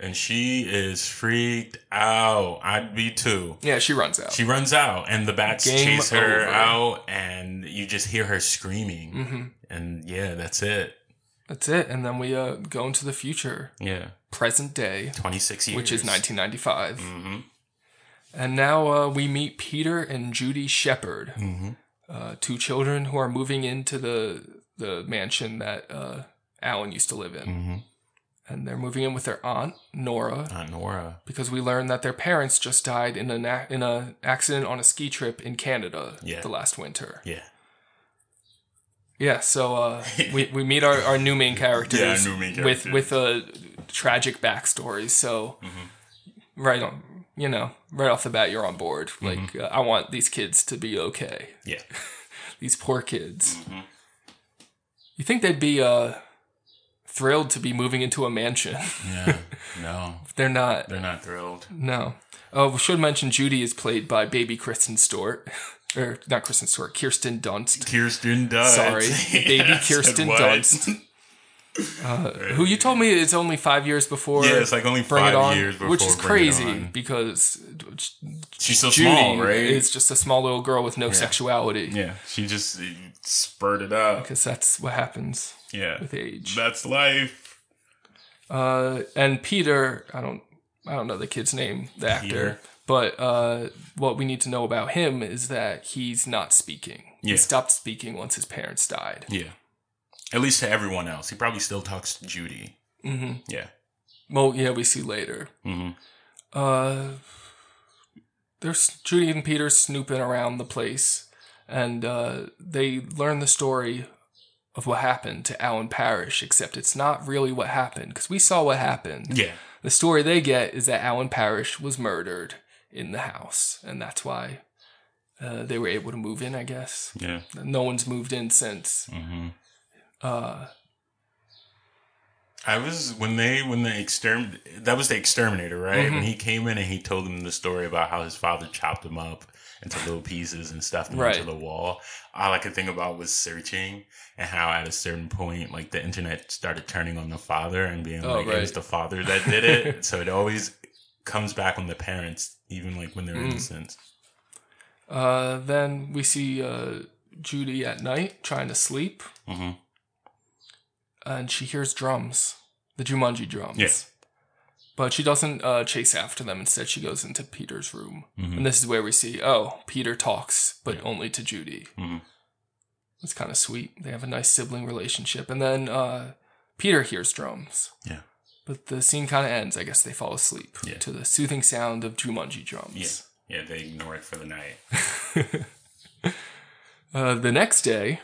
and she is freaked out. I'd be too. Yeah, she runs out. She runs out, and the bats Game chase her over. out, and you just hear her screaming. hmm And yeah, that's it. That's it. And then we uh, go into the future, Yeah, present day, twenty six years, which is 1995. Mm-hmm. And now uh, we meet Peter and Judy Shepherd, Mm-hmm. Uh, two children who are moving into the the mansion that uh, Alan used to live in. Mm-hmm. And they're moving in with their aunt Nora Aunt Nora. because we learned that their parents just died in an a- in a accident on a ski trip in Canada Yeah. the last winter. Yeah. Yeah, so uh, we we meet our, our new main characters Yeah, new main with with a tragic backstory. So Mm-hmm. right on, you know, right off the bat, you're on board. Mm-hmm. Like uh, I want these kids to be okay. Yeah. These poor kids. Mm-hmm. You think they'd be uh thrilled to be moving into a mansion? Yeah. No, They're not. they're not thrilled. No. Oh, we should mention Judy is played by baby Kristen Stewart. or not Kristen Stewart, Kirsten Dunst. Kirsten Dunst. Sorry, baby Kirsten? Dunst. Uh, who you told me it's only five years before. Yeah, it's like only Bring five On, years which is before Bring It crazy because She's so Judy small, right? is just a small little girl with no sexuality. yeah, she just spurted up. because that's what happens Yeah, with age. that's life. Uh, and Peter, I don't, I don't know the kid's name, the actor, Peter. but uh, what we need to know about him is that he's not speaking. Yeah. He stopped speaking once his parents died. Yeah, at least to everyone else. He probably still talks to Judy. hmm Yeah. Well, yeah, we see later. Mm-hmm. Uh, there's Judy and Peter snooping around the place, and uh, they learn the story of what happened to Alan Parrish, except it's not really what happened because we saw what happened. Yeah. The story they get is that Alan Parrish was murdered in the house, and that's why uh, they were able to move in. I guess. Yeah. No one's moved in since. hmm Uh, I was when they when they exterm that was the exterminator, right? Mhm. When he came in and he told them the story about how his father chopped him up into little pieces and stuffed them Right. into the wall. All I could think about was searching and how at a certain point, like the internet started turning on the father and being Oh, like, it was the father that did it. so it always comes back on the parents, even like when they're Mm. innocent. uh, then we see uh, Judy at night trying to sleep, hmm and she hears drums, the Jumanji drums. Yeah. But she doesn't uh, chase after them. Instead, she goes into Peter's room. Mhm. And this is where we see, oh, Peter talks, but only to Judy. Mhm. It's kind of sweet. They have a nice sibling relationship. And then uh, Peter hears drums. Yeah. But the scene kind of ends. I guess they fall asleep Yeah. to the soothing sound of Jumanji drums. Yeah. Yeah, they ignore it for the night. Uh, the next day,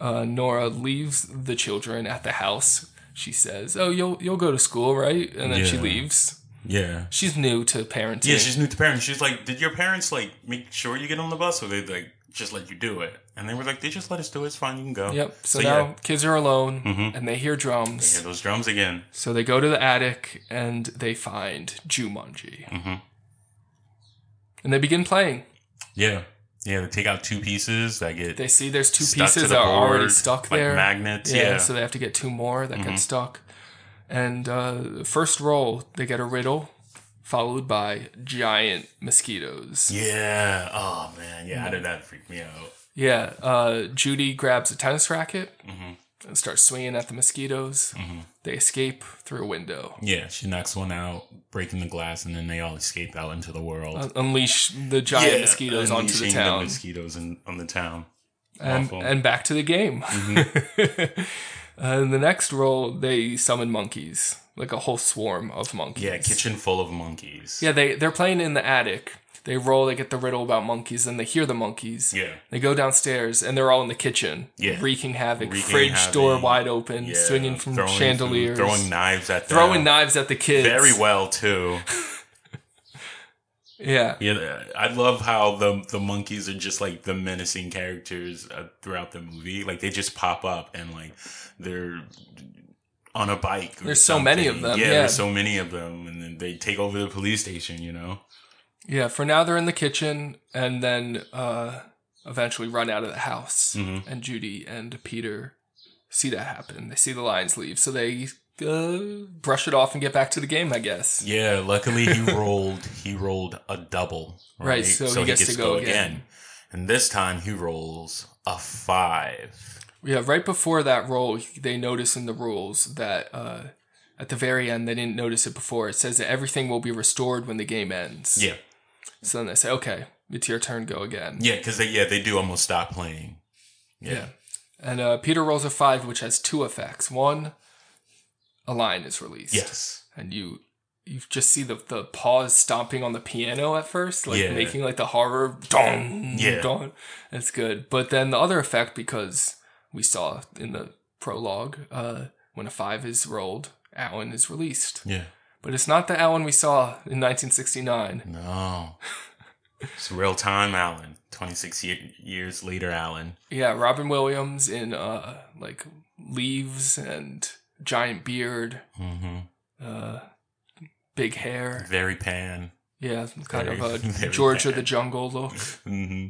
uh, Nora leaves the children at the house. She says, "Oh, you'll you'll go to school, right?" And then she Yeah. leaves. Yeah. She's new to parenting. Yeah, she's new to parents. She's like, did your parents like make sure you get on the bus, or they like just let you do it? And they were like, they just let us do it. It's fine, you can go. Yep. So, now kids are alone Mhm. and they hear drums. They hear those drums again. So they go to the attic and they find Jumanji. Mhm. And they begin playing. Yeah, yeah. They take out two pieces that get. They see there's two pieces that are already stuck like there. magnets, yeah. So they have to get two more that Mhm. get stuck. And uh, first roll, they get a riddle, followed by giant mosquitoes. yeah. Oh man. Yeah. How did that freak me out? Yeah, uh, Judy grabs a tennis racket Mhm. And starts swinging at the mosquitoes. Mhm. They escape through a window. Yeah, she knocks one out, breaking the glass, and then they all escape out into the world. Un- unleash the giant Yeah, mosquitoes onto the unleashing town. mosquitoes in, on the town. and Awful. and back to the game. and the next roll, they summon monkeys, like a whole swarm of monkeys. yeah, kitchen full of monkeys. Yeah, they they're playing in the attic. They roll, they get the riddle about monkeys, and they hear the monkeys. Yeah. They go downstairs, and they're all in the kitchen, Yeah. wreaking havoc. Wreaking fridge havoc. door wide open, Yeah, swinging from throwing food, chandeliers, throwing knives at them. throwing knives at the kids. Very well too. Yeah, Yeah, I love how the the monkeys are just like the menacing characters uh, throughout the movie. Like they just pop up and like they're on a bike. There's so many of them, Yeah, yeah. there's so many of them, and then they take over the police station. You know. Yeah. For now, they're in the kitchen, and then uh, eventually run out of the house. Mhm. And Judy and Peter see that happen. They see the lions leave, so they uh, brush it off and get back to the game. I guess. Yeah, luckily he rolled. He rolled a double. Right, so he gets to go again. And this time he rolls a five. Yeah, right before that roll, they notice in the rules that uh, at the very end, they didn't notice it before. It says that everything will be restored when the game ends. Yeah, So then they say, okay, it's your turn, go again. yeah, because they yeah they do almost stop playing. Yeah. And uh, Peter rolls a five, which has two effects. One, a line is released. Yes. And you you just see the, the paws stomping on the piano at first, like Yeah. making like the horror dong, Yeah. dong. It's good. But then the other effect, because we saw in the prologue, uh, when a five is rolled, Alan is released. Yeah. But it's not the Alan we saw in 1969. No. It's real time, Alan. Twenty six ye- years later, Alan. Yeah, Robin Williams in uh like leaves and giant beard, hmm uh big hair. Very pan. Yeah, kind Very- of a George of the Jungle look. hmm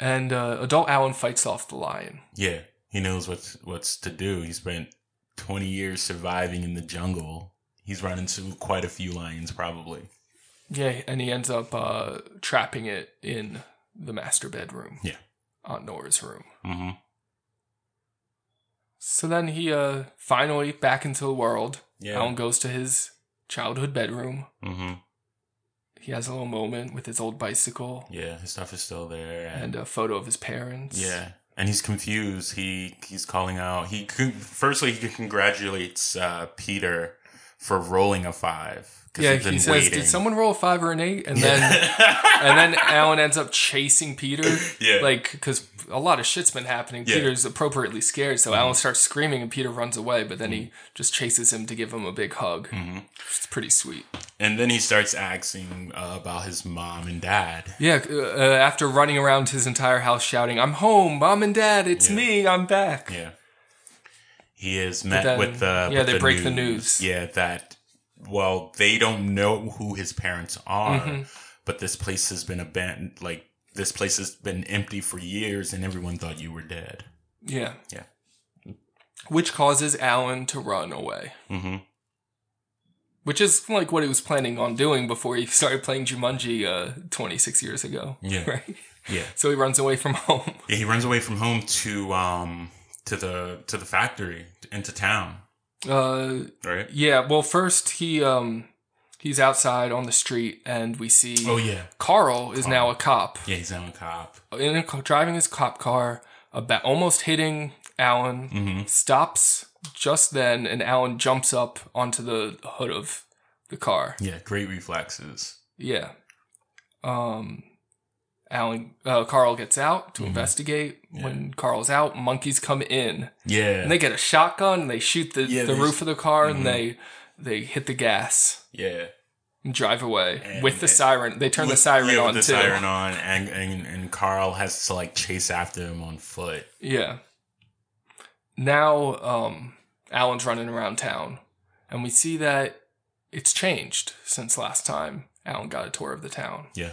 And uh, adult Alan fights off the lion. Yeah, he knows what's what's to do. He spent twenty years surviving in the jungle. He's run into quite a few lions, probably. Yeah, and he ends up uh, trapping it in the master bedroom. Yeah. Aunt Nora's room. hmm So then he uh, finally back into the world. Yeah. Alan goes to his childhood bedroom. hmm He has a little moment with his old bicycle Yeah, his stuff is still there, and a photo of his parents. Yeah, and he's confused. He he's calling out. He con- firstly he congratulates uh, Peter for rolling a five. Yeah, he says, waiting. "Did someone roll a five or an eight? And then, and then Alan ends up chasing Peter. Yeah. like because a lot of shit's been happening. Yeah. Peter's appropriately scared, so Mhm. Alan starts screaming, and Peter runs away. But then he just chases him to give him a big hug. Mhm. It's pretty sweet. And then he starts asking uh, about his mom and dad. Yeah, uh, after running around his entire house shouting, "I'm home, mom and dad, it's me, I'm back." Yeah. He is met then- with the yeah, with they break the news. Yeah, that well, they don't know who his parents are, Mhm. but this place has been abandoned. Like this place has been empty for years, and everyone thought you were dead. Yeah. Yeah. Which causes Alan to run away. Mm-hmm. Which is like what he was planning on doing before he started playing Jumanji uh, 26 years ago. Yeah. Right? Yeah. So he runs away from home. Yeah, he runs away from home to um to the to the factory into town. Uh, Right. Yeah. Well, first he um he's outside on the street, and we see. Oh, yeah. Carl is Carl. now a cop. Yeah, he's now a cop. In a, driving his cop car, about almost hitting Alan. Mhm. Stops just then, and Alan jumps up onto the hood of the car. Yeah, great reflexes. Yeah. Um, Alan, uh, Carl gets out to Mhm. investigate. When Carl's out, monkeys come in. Yeah. And they get a shotgun. And they shoot the, Yeah, the roof of the car, and Mhm. they they hit the gas Yeah. and drive away And- with the siren. They turn the siren yeah, on with the too. siren on, and, and and Carl has to like chase after him on foot. Yeah. Now, um, Alan's running around town, and we see that it's changed since last time Alan got a tour of the town. Yeah.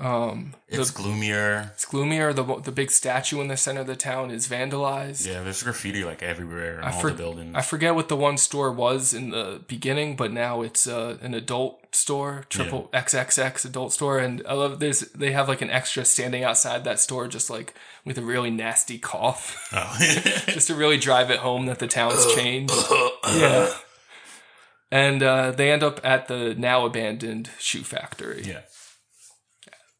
Um, It's the, gloomier. it's gloomier. The the big statue in the center of the town is vandalized. Yeah, there's graffiti like everywhere in I, all for- the buildings. I forget what the one store was in the beginning, but now it's uh, an adult store, triple XXX adult store, and I love this. They have like an extra standing outside that store, just like with a really nasty cough, Oh. just to really drive it home that the town's changed. yeah, and uh, they end up at the now abandoned shoe factory. Yeah.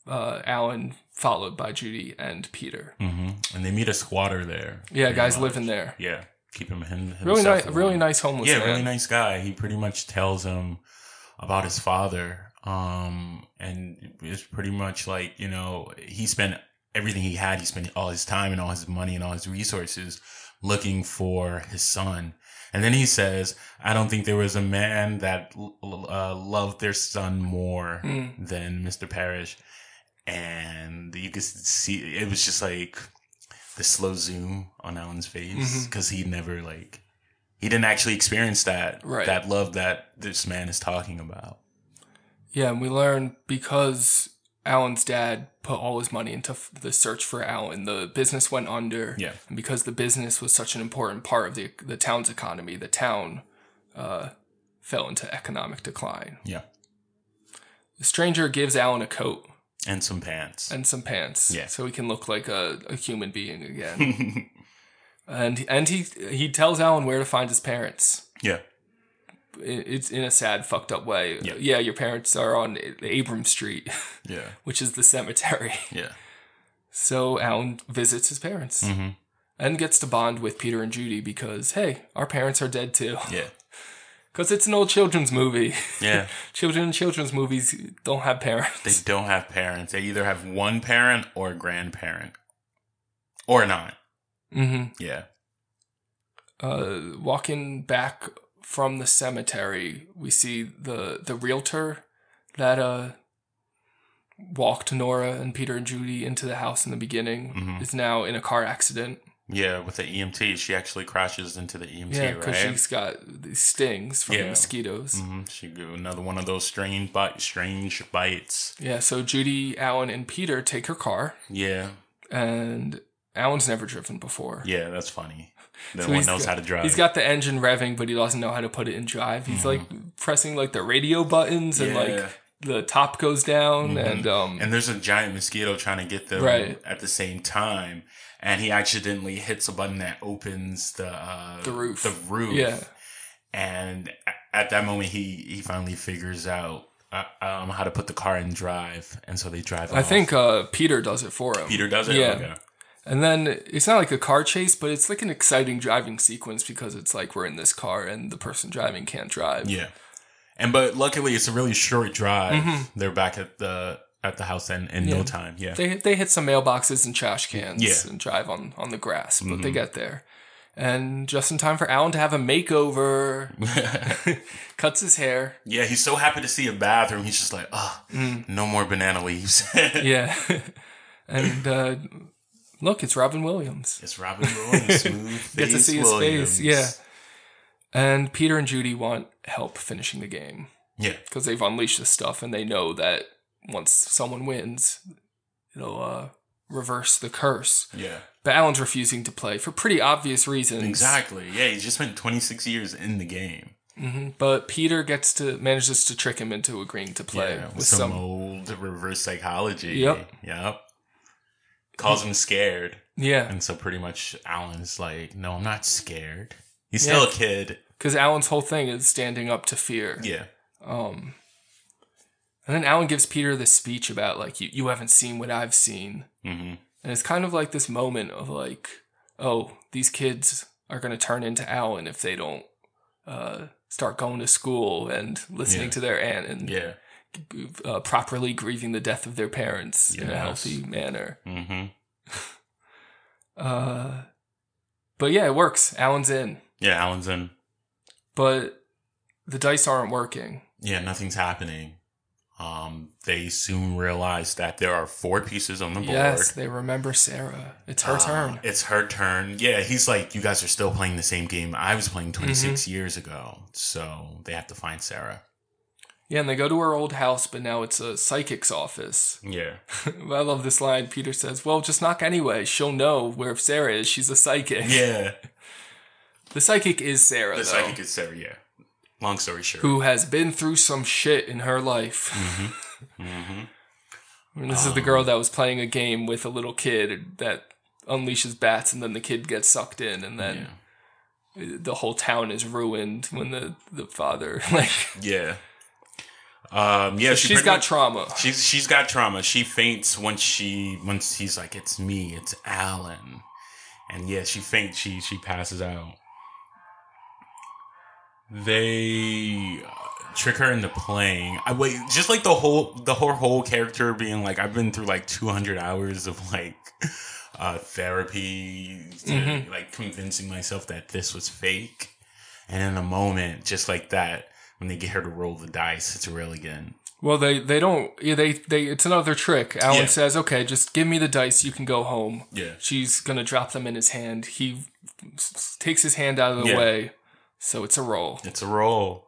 Uh, Alan followed by Judy and Peter. hmm And they meet a squatter there. Yeah, guys much. living there. Yeah, keep him him. Really nice, really nice homeless Yeah, man. really nice guy. He pretty much tells him about his father. Um, and it's pretty much like you know he spent everything he had. He spent all his time and all his money and all his resources looking for his son. And then he says, "I don't think there was a man that uh, loved their son more Mm. than Mr. Parrish." And you could see it was just like the slow zoom on Alan's face because he never like he didn't actually experience that Right. that love that this man is talking about. Yeah, and we learn because Alan's dad put all his money into f- the search for Alan, the business went under. Yeah. And because the business was such an important part of the the town's economy, the town uh, fell into economic decline. Yeah, The stranger gives Alan a coat and some pants. and some pants, Yeah. so he can look like a, a human being again. and and he he tells Alan where to find his parents. yeah, It- It's in a sad, fucked up way. Yeah. yeah your parents are on Abram Street, yeah, which is the cemetery. yeah. So Alan visits his parents Mhm. and gets to bond with Peter and Judy because, hey, our parents are dead too. Yeah, Because it's an old children's movie. yeah. Children in children's movies don't have parents. They don't have parents. They either have one parent or a grandparent, or not. Mm-hmm. Yeah, Uh, walking back from the cemetery, we see the the realtor that uh walked Nora and Peter and Judy into the house in the beginning Mhm. is now in a car accident. Yeah. With the EMT, she actually crashes into the EMT. yeah, because right? she's got these stings from the Yeah. mosquitoes. hmm She go another one of those strange bite, strange bites. Yeah, so Judy, Alan, and Peter take her car, Yeah, and Alan's never driven before. yeah. That's funny. No So one knows got- how to drive. He's got the engine revving, but he doesn't know how to put it in drive. He's like pressing like the radio buttons, and Mm-hmm. Yeah. like the top goes down, Mhm. and um, and there's a giant mosquito trying to get them Right. at the same time, and he accidentally hits a button that opens the uh, The roof. The roof. Yeah. And at that moment, he he finally figures out uh, um, how to put the car in drive, and so they drive. I off. think uh, Peter does it for him. Peter does it. Yeah. Okay. And then it's not like a car chase, but it's like an exciting driving sequence because it's like we're in this car and the person driving can't drive. Yeah. And but luckily, it's a really short drive. Mhm. They're back at the at the house in, in Yeah. no time. Yeah. They they hit some mailboxes and trash cans Yeah. and drive on on the grass, but they Mhm. get there. And just in time for Alan to have a makeover. Cuts his hair. yeah, he's so happy to see a bathroom. He's just like, oh, no more banana leaves. Mm. yeah. and uh, look, it's Robin Williams. It's Robin Williams. Smooth Get to see his Williams. face. Yeah. And Peter and Judy want help finishing the game. Yeah. Because they've unleashed this stuff and they know that once someone wins, it'll uh, reverse the curse. Yeah. But Alan's refusing to play for pretty obvious reasons. Exactly. Yeah, he's just spent 26 years in the game. hmm But Peter gets to manages to trick him into agreeing to play Yeah, with, some, some. old reverse psychology. Yep. Yep. Calls him scared. Yeah. And so pretty much Alan's like, no, I'm not scared. He's still a kid. Because Alan's whole thing is standing up to fear. Yeah. Um, and then Alan gives Peter this speech about like you you haven't seen what I've seen, Mm-hmm. and it's kind of like this moment of like, oh, these kids are going to turn into Alan if they don't uh, start going to school and listening Yeah. to their aunt and Yeah. uh, properly grieving the death of their parents in a healthy manner. Mm-hmm. Uh, but yeah, it works. Alan's in, Yeah, Alan's in. but the dice aren't working. Yeah, nothing's happening. Um, they soon realize that there are four pieces on the board. Yes, they remember Sarah. It's her Uh, turn. It's her turn. Yeah, he's like, you guys are still playing the same game I was playing 26 Mm-hmm. years ago. So they have to find Sarah. Yeah, and they go to her old house, but now it's a psychic's office. Yeah. I love this line. Peter says, Well, just knock anyway. She'll know where Sarah is. She's a psychic. Yeah. The psychic is Sarah, The though, psychic is Sarah, yeah. Long story short. who has been through some shit in her life. Mm-hmm. And this is the girl that was playing a game with a little kid that unleashes bats, and then the kid gets sucked in, and then the whole town is ruined when the, the father, like, Yeah. Um, yeah, So she she's pretty got much- trauma. She's she's got trauma. She faints once she once he's like, "It's me, it's Alan," and yeah, she faints. She she passes out. They uh, trick her into playing. I wait, just like the whole the whole whole character being like, I've been through like two hundred hours of like uh therapy, to, Mhm. like convincing myself that this was fake. And in a moment, just like that, when they get her to roll the dice, it's real again. Well, they they don't. Yeah, they they. It's another trick. Alan Yeah. says, "Okay, just give me the dice. You can go home." Yeah. She's gonna drop them in his hand. He takes his hand out of the Yeah. way, so it's a roll. It's a roll.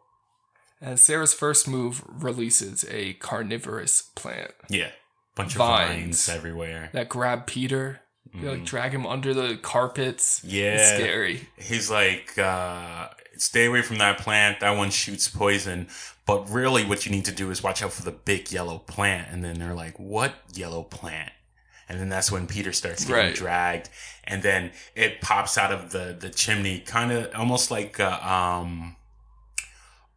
And Sarah's first move releases a carnivorous plant Yeah. Bunch of Vines. everywhere. that grab Peter. They like drag him under the carpets. Mm-hmm. Yeah. it's scary. He's like, uh, stay away from that plant. That one shoots poison. But really, what you need to do is watch out for the big yellow plant. And then they're like, what yellow plant? And then that's when Peter starts getting Right. dragged. And then it pops out of the, the chimney, kind of almost like, uh, um,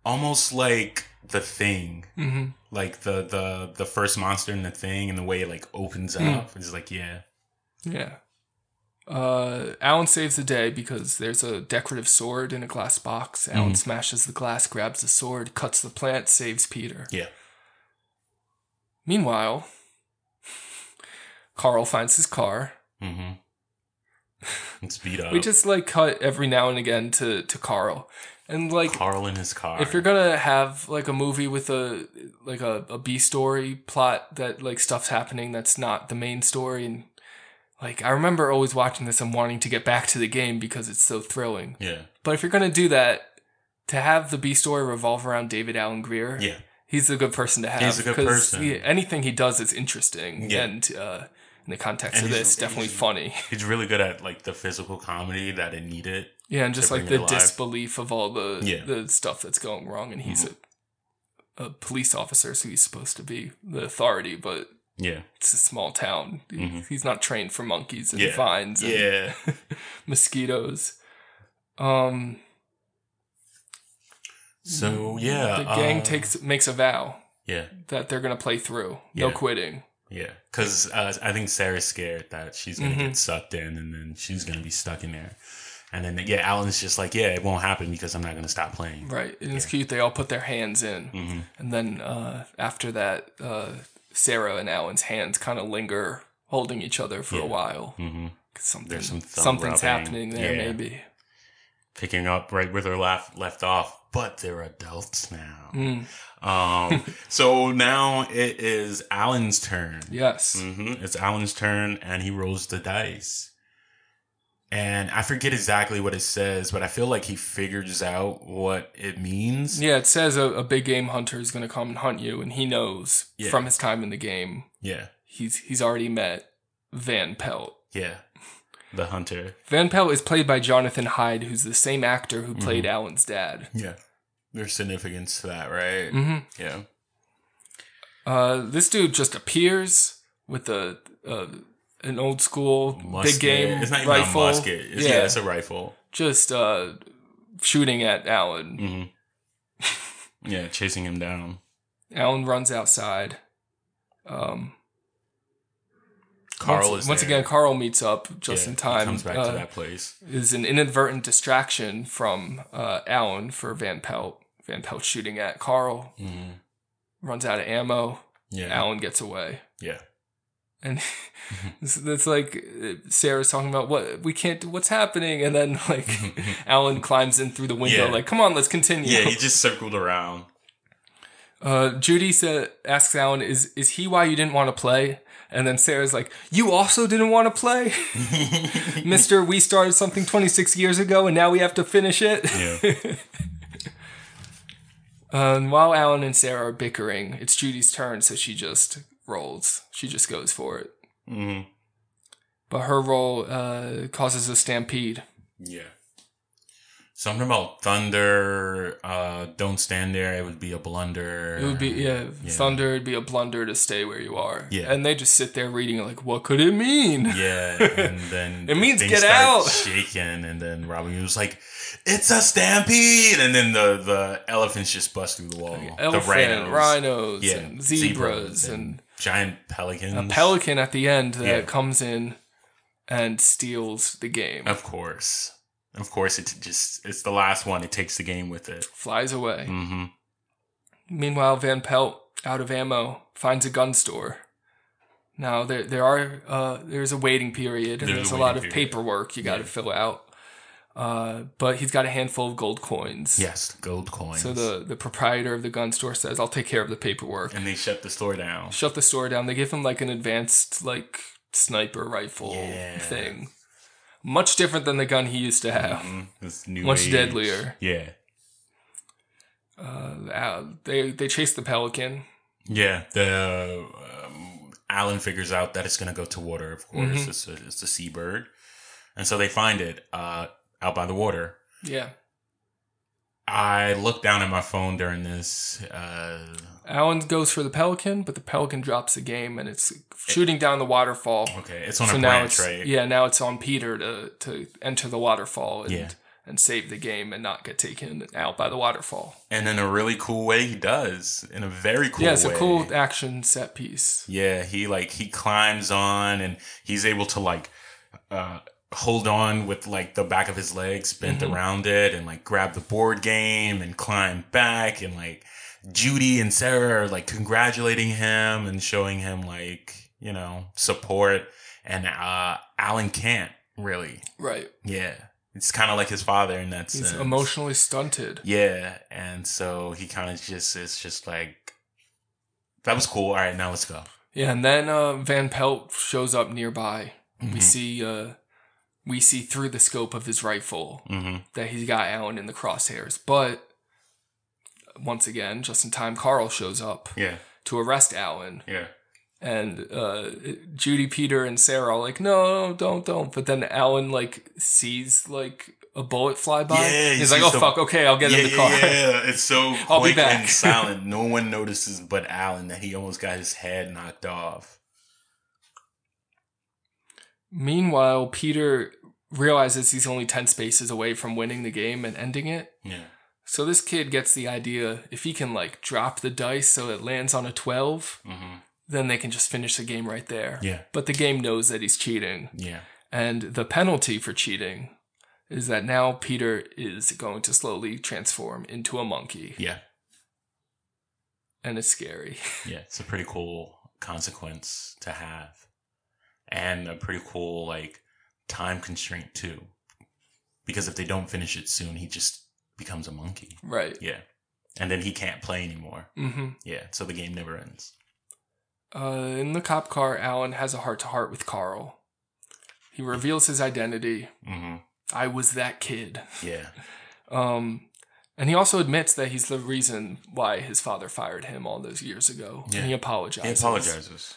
almost like the thing. Mhm. Like the, the, the first monster in the thing and the way it like opens Mm. up. It's like, yeah. Yeah. Uh, Alan saves the day because there's a decorative sword in a glass box. Alan Mhm. smashes the glass, grabs the sword, cuts the plant, saves Peter. Yeah. Meanwhile, Carl finds his car. Mm-hmm. It's beat up. We just like cut every now and again to to Carl, and like Carl in his car. if you're gonna have like a movie with a like a, a B story plot that like stuff's happening that's not the main story and like I remember always watching this and wanting to get back to the game because it's so thrilling. Yeah. But if you're gonna do that, to have the B story revolve around David Alan Grier, Yeah. he's a good person to have. He's a good person. he- anything he does is interesting Yeah. and uh, in the context And of this, definitely he's- funny. He's really good at like the physical comedy that it needed. Yeah, and just like the disbelief of all the Yeah. Mm-hmm. the stuff that's going wrong, and he's a, a police officer, so he's supposed to be the authority, but Yeah. it's a small town. Mhm. He's not trained for monkeys and Yeah. vines and Yeah. mosquitoes. Um. So yeah, the gang uh, takes makes a vow Yeah. that they're gonna play through, no quitting. Yeah, because uh, I think Sarah's scared that she's gonna Mhm. get sucked in, and then she's gonna be stuck in there. And then yeah, Alan's just like, yeah, it won't happen because I'm not gonna stop playing. Right. And it's cute. They all put their hands in. Mm-hmm. And then uh, after that, uh, Sarah and Alan's hands kind of linger holding each other for a while. Mm-hmm. Something, There's some something's rubbing. happening there, Yeah. maybe. Picking up right where they're left left off, but they're adults now. Mm. Um, so now it is Alan's turn. Yes. hmm It's Alan's turn, and he rolls the dice. And I forget exactly what it says, but I feel like he figures out what it means. Yeah, it says a, a big game hunter is going to come and hunt you, and he knows Yeah. from his time in the game. Yeah, He's he's already met Van Pelt. yeah. The hunter. Van Pelt is played by Jonathan Hyde, who's the same actor who played Mhm. Alan's dad. Yeah. There's significance to that, right? hmm Yeah. Uh, this dude just appears with a uh, an old school Musket. big game It's not even rifle. a musket. It's, yeah. it's a rifle. just uh, shooting at Alan. hmm yeah, chasing him down. Alan runs outside. Um, Carl once, is once there. again. Carl meets up just Yeah, in he time. comes back uh, to that place. Is an inadvertent distraction from uh, Alan for Van Pelt. Van Pelt shooting at Carl. Mhm. Runs out of ammo. Yeah. Alan gets away. Yeah. and it's, it's like Sarah's talking about what we can't do, what's happening, and then like Alan climbs in through the window, Yeah. like, "Come on, let's continue." Yeah, he just circled around. uh, Judy sa- asks Alan, "Is is he why you didn't want to play?" And then Sarah's like, "You also didn't want to play, Mister. We started something 26 years ago, and now we have to finish it." Yeah. And while Alan and Sarah are bickering, it's Judy's turn, so she just rolls. She just goes for it. hmm But her roll uh, causes a stampede. Yeah. Something about thunder. Uh, don't stand there. It would be a blunder. It would be yeah, Yeah. thunder. It'd be a blunder to stay where you are. Yeah. and they just sit there reading like, what could it mean? Yeah, and then It means get out. shaking, and then Robin was like, "It's a stampede!" And then the the elephants just bust through the wall. the Elephant, rhinos, Yeah, and zebras, and, giant pelicans. a pelican at the end that Yeah. comes in and steals the game. Of course, of course. It's just it's the last one. It takes the game with it. Flies away. hmm Meanwhile, Van Pelt, out of ammo, finds a gun store. Now there there are uh, there's a waiting period and There's there's, a a, lot of period. paperwork you got to Yeah. fill out. Uh, but he's got a handful of gold coins. Yes, gold coins. So the the proprietor of the gun store says, "I'll take care of the paperwork." and they shut the store down. Shut the store down. They give him like an advanced like sniper rifle Yeah. thing, much different than the gun he used to have. Mhm. New Much age. deadlier. Yeah, Uh, they they chase the pelican. yeah. The um, Alan figures out that it's gonna go to water. Of course, Mhm. it's a it's a seabird, and so they find it uh, out by the water. Yeah, I looked down at my phone during this. Uh, Alan goes for the pelican, but the pelican drops the game and it's shooting down the waterfall. okay, it's on a now branch, it's, right? Yeah, now it's on Peter to to enter the waterfall and Yeah. and save the game and not get taken out by the waterfall. And in a really cool way, he does. In a very cool yeah, it's way. a cool action set piece. Yeah, he like he climbs on and he's able to like uh hold on with like the back of his legs bent Mhm. around it and like grab the board game and climb back and like Judy and Sarah are like congratulating him and showing him like, you know, support and uh Alan can't really. Right. Yeah. It's kind of like his father in that He's sense. emotionally stunted. Yeah, and so he kind of just is just like that was cool. All right, now let's go. Yeah, and then uh, Van Pelt shows up nearby. We Mhm. see uh, we see through the scope of his rifle Mhm. that he's got Alan in the crosshairs. But once again, just in time, Carl shows up Yeah. to arrest Alan. Yeah. And uh, Judy, Peter, and Sarah are like, "No, don't, don't." But then Alan like sees like a bullet fly by. Yeah, he he's like, "Oh the- fuck, okay, I'll get yeah, in the yeah, car." Yeah, it's so I'll be quick and silent. No one notices but Alan that he almost got his head knocked off. Meanwhile, Peter realizes he's only 10 spaces away from winning the game and ending it. Yeah. So this kid gets the idea if he can like drop the dice so it lands on a 12, Mhm. then they can just finish the game right there. Yeah. But the game knows that he's cheating. Yeah. And the penalty for cheating is that now Peter is going to slowly transform into a monkey, Yeah. and it's scary. Yeah. It's a pretty cool consequence to have. And a pretty cool, like, time constraint, too. Because if they don't finish it soon, he just becomes a monkey. right. Yeah. And then he can't play anymore. hmm Yeah. So the game never ends. Uh, in the cop car, Alan has a heart to heart with Carl. He reveals his identity. hmm I was that kid. Yeah. Um, and he also admits that he's the reason why his father fired him all those years ago. Yeah. And he apologizes. He apologizes.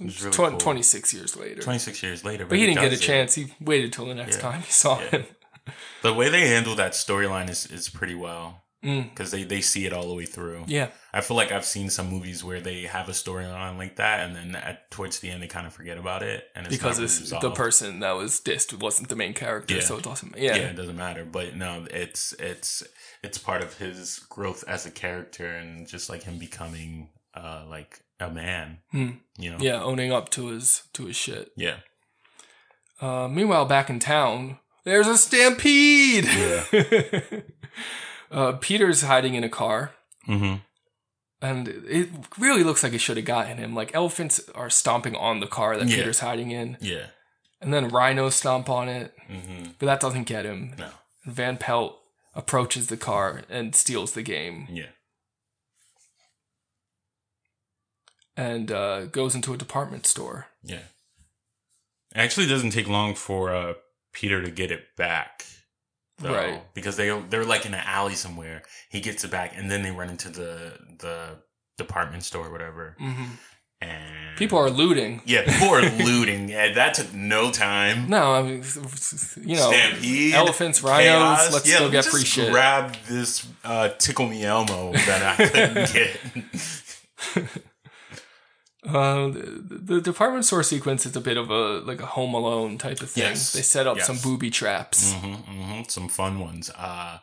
It was really Twen- cool. 26 years later. 26 years later. But he didn't get a it. chance. He waited till the next Yeah. time he saw Yeah. him. The way they handle that storyline is, is pretty well. Mm. Because they, they see it all the way through. Yeah. I feel like I've seen some movies where they have a storyline like that, and then at, towards the end they kind of forget about it, and it's Because it's, resolved. the person that was dissed wasn't the main character, Yeah. so it doesn't. Yeah. yeah, it doesn't matter. But no, it's it's it's part of his growth as a character, and just like him becoming uh like a man. Hmm. You know. Yeah, owning up to his to his shit. Yeah. Uh, meanwhile, back in town, there's a stampede. uh, Peter's hiding in a car, Mm-hmm. and it really looks like it should have gotten him. Like elephants are stomping on the car that Yeah. Peter's hiding in, Yeah. and then rhinos stomp on it, Mm-hmm. but that doesn't get him. No. Van Pelt approaches the car and steals the game, Yeah. And uh, goes into a department store. Yeah. It actually doesn't take long for uh, Peter to get it back. though, Right. Because they they're like in an alley somewhere. He gets it back and then they run into the the department store or whatever. hmm And People are looting. Yeah, people are looting. Yeah, that took no time. No, I mean, you know, Stampede, elephants, rhinos. chaos. Let's Yeah, me get just free shit. Grab this uh, tickle me Elmo that I couldn't get. Uh, the, the department store sequence is a bit of a like a Home Alone type of thing. Yes. They set up Yes. some booby traps. hmm hmm Some fun ones. Uh,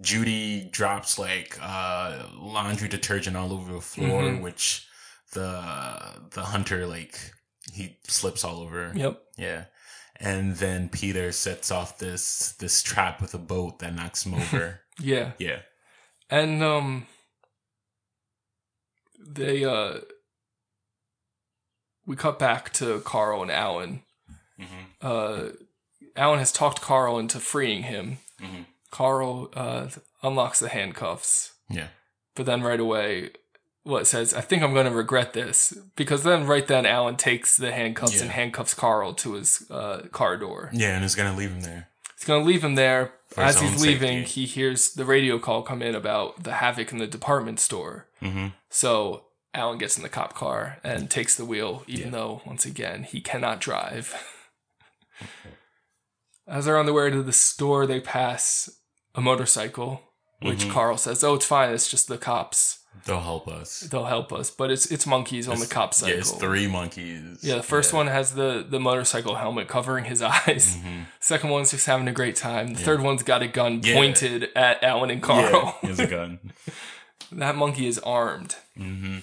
Judy drops like uh, laundry detergent all over the floor, Mhm. which the the hunter like he slips all over. Yep. Yeah. And then Peter sets off this this trap with a boat that knocks him over. Yeah, yeah. and um, they uh, we cut back to Carl and Alan. hmm Uh, Alan has talked Carl into freeing him. Mhm. Carl uh unlocks the handcuffs. Yeah. But then right away, what says, I think I'm going to regret this. Because then right then, Alan takes the handcuffs and handcuffs Carl to his uh, car door. Yeah, and he's gonna leave him there. He's going to leave him there. For As he's leaving, safety. he hears the radio call come in about the havoc in the department store. Mm-hmm. So Alan gets in the cop car and takes the wheel, even though, once again, he cannot drive. As they're on the way to the store, they pass a motorcycle, which Mhm. Carl says, "Oh, it's fine. It's just the cops. They'll help us. They'll help us." But it's it's monkeys on the cop cycle. Yeah, it's three monkeys. Yeah, the first one has the the motorcycle helmet covering his eyes. Mm-hmm. Second one's just having a great time. The third one's got a gun Yeah. pointed at Alan and Carl. Yeah, he has a gun. that monkey is armed. hmm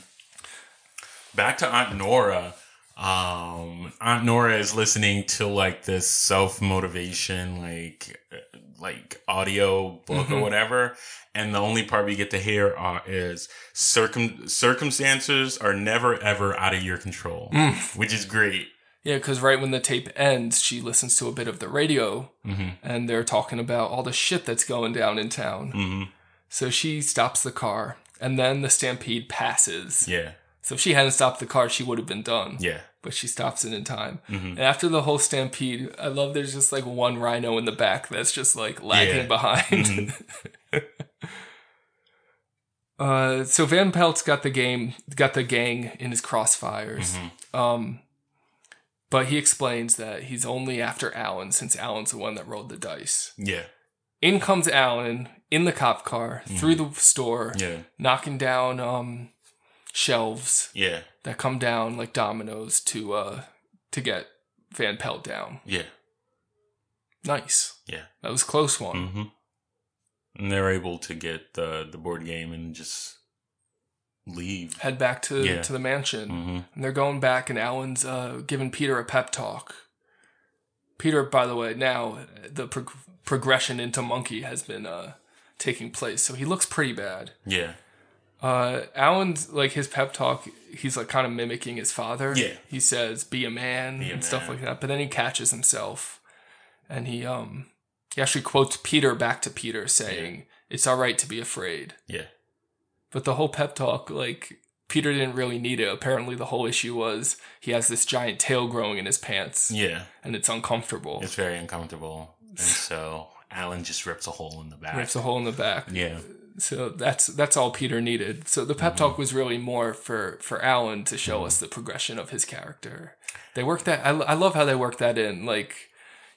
Back to Aunt Nora. Um, Aunt Nora is listening to like this self motivation, like uh, like audio book or Mhm. whatever, and the only part we get to hear is circum circumstances are never ever out of your control, Mm. which is great. Yeah, because right when the tape ends, she listens to a bit of the radio, Mhm. and they're talking about all the shit that's going down in town. hmm So she stops the car, and then the stampede passes. Yeah, So if she hadn't stopped the car, she would have been done. yeah, But she stops it in time. Mhm. And after the whole stampede, I love there's just like one rhino in the back that's just like lagging Yeah. behind. Mhm. uh, so Van Pelt's got the game, got the gang in his crossfires. Mm-hmm. Um, but he explains that he's only after Alan since Alan's the one that rolled the dice. yeah, In comes Alan in the cop car through the store, Mm-hmm. yeah, knocking down um, shelves yeah, that come down like dominoes to uh, to get Van Pelt down. yeah, Nice. yeah. That was a close one. hmm And they're able to get the the board game and just leave. Head back to Yeah. to the mansion. hmm And they're going back, and Alan's uh, giving Peter a pep talk. Peter, by the way, now the prog- progression into monkey has been uh, taking place, so he looks pretty bad. Yeah. Uh, Alan's like his pep talk. He's like kind of mimicking his father. Yeah. He says, "Be a man" Be a and stuff like that. But then he catches himself, and he um he actually quotes Peter back to Peter saying, "It's all right to be afraid." Yeah. But the whole pep talk, like Peter didn't really need it. Apparently, the whole issue was he has this giant tail growing in his pants. Yeah. and it's uncomfortable. It's very uncomfortable. And so Alan just rips a hole in the back. Rips a hole in the back. Yeah. So that's that's all Peter needed. So the pep Mm-hmm. talk was really more for for Alan to show us the progression of his character. They worked that. I, I love how they worked that in. Like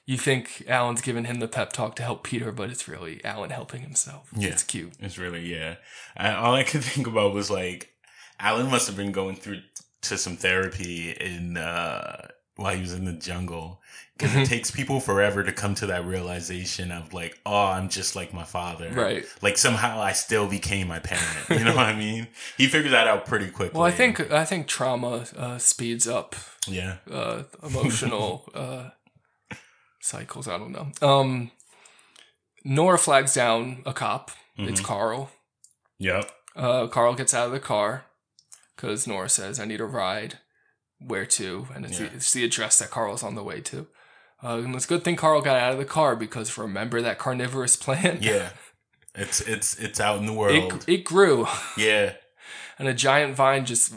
you think Alan's giving him the pep talk to help Peter, but it's really Alan helping himself. Yeah. It's cute. It's really, yeah. I, all I could think about was like, Alan must have been going through to some therapy in, uh, while he was in the jungle. Because Mhm. it takes people forever to come to that realization of like, oh, I'm just like my father. Right. Like somehow I still became my parent. You know what I mean? He figures that out pretty quickly. Well, I think I think trauma uh, speeds up Yeah. uh, emotional uh, cycles. I don't know. Um, Nora flags down a cop. It's Mhm. Carl. Yep. Uh, Carl gets out of the car because Nora says, "I need a ride." Where to? And it's, Yeah. the, it's the address that Carl's on the way to. Uh, and it's a good thing Carl got out of the car because remember that carnivorous plant? Yeah. It's it's it's out in the world. It, it grew, yeah. and a giant vine just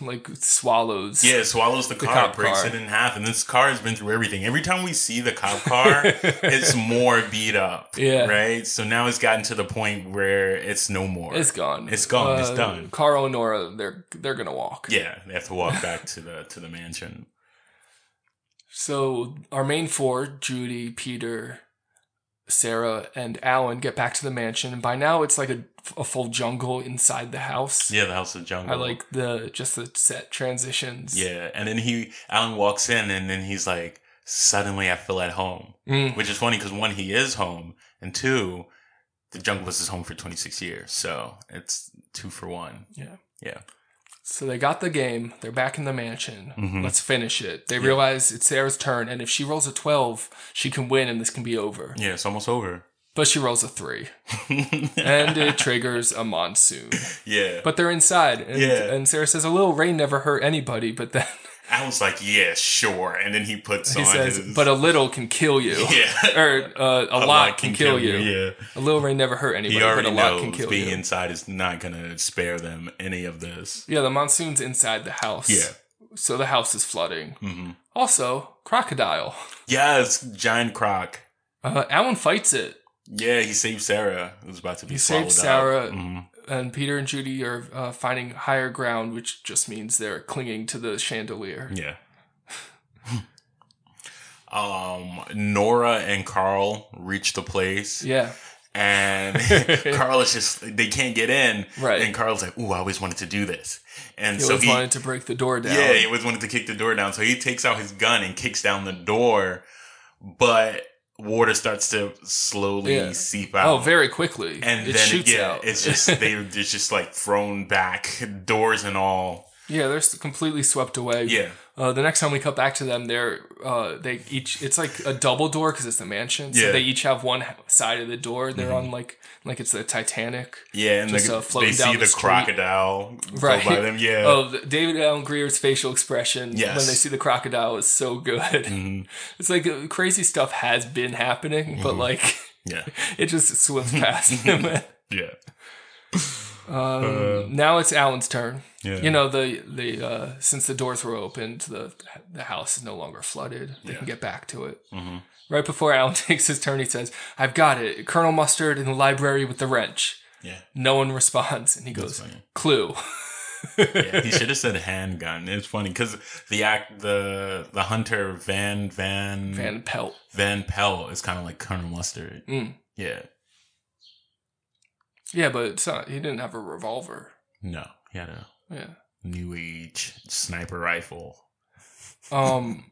like swallows. Yeah, it swallows the The car, cop breaks car. it in half, and this car has been through everything. Every time we see the cop car, it's more beat up. Yeah. Right? So now it's gotten to the point where it's no more. It's gone. It's gone. it's Uh, done. Carl and Nora, they're they're gonna walk. Yeah, they have to walk back to the to the mansion. So our main four, Judy, Peter, Sarah, and Alan, get back to the mansion. And by now, it's like a, a full jungle inside the house. Yeah, the House of Jungle. I like the just the set transitions. Yeah, and then he Alan walks in, and then he's like, "Suddenly, I feel at home," Mm. which is funny because one, he is home, and two, the jungle was his home for twenty six years, so it's two for one. Yeah. Yeah. So they got the game. They're back in the mansion. Mhm. Let's finish it. They Yeah. realize it's Sarah's turn, and if she rolls a twelve, she can win, and this can be over. Yeah, it's almost over. But she rolls a three, and it triggers a monsoon. Yeah. But they're inside, and, Yeah. and Sarah says, "A little rain never hurt anybody." But then Alan's like, yeah, sure. And then he puts on. he on says, his, "But a little can kill you." Yeah. or uh, a, lot, can, kill, you. Yeah. A little rain never hurt anybody, He already but a lot can kill being you. inside is not going to spare them any of this. yeah, the monsoon's inside the house. Yeah. So the house is flooding. hmm Also, crocodile. Yeah, it's giant croc. Uh, Alan fights it. Yeah, he saved Sarah. It was about to be He up. Sarah, Mhm. And Peter and Judy are uh, finding higher ground, which just means they're clinging to the chandelier. Yeah. um, Nora and Carl reach the place. Yeah. And Carl is just, they can't get in. Right. And Carl's like, ooh, I always wanted to do this. And He so he, wanted to break the door down. Yeah, he always wanted to kick the door down. So he takes out his gun and kicks down the door, but water starts to slowly Yeah. seep oh, out. Oh, very quickly. And it then shoots yeah, out. it's just they it's just like thrown back, doors and all. Yeah, they're completely swept away. Yeah. Uh, the next time we cut back to them, they're uh, they each it's like a double door because it's the mansion. So Yeah. they each have one side of the door. They're Mhm. on like like it's the Titanic. Yeah, and Just, the, uh, floating they down see the the, crocodile Right. by them. Yeah. Oh, David Alan Grier's facial expression Yes. when they see the crocodile is so good. Mhm. It's like uh, crazy stuff has been happening, but Mhm. like Yeah. it just swims past them. Yeah. Um, Uh, now it's Alan's turn. Yeah. You know the the uh, since the doors were opened, the the house is no longer flooded. They Yeah. can get back to it. Mhm. Right before Alan takes his turn, he says, "I've got it, Colonel Mustard in the library with the wrench." Yeah. No one responds, and he That's goes, funny. "Clue." yeah, he should have said handgun. It's funny because the act, the the hunter Van Van Van Pelt. Van Pelt is kind of like Colonel Mustard. Mm. Yeah, Yeah, but it's not, he didn't have a revolver. no, he had a Yeah. new age sniper rifle. Um.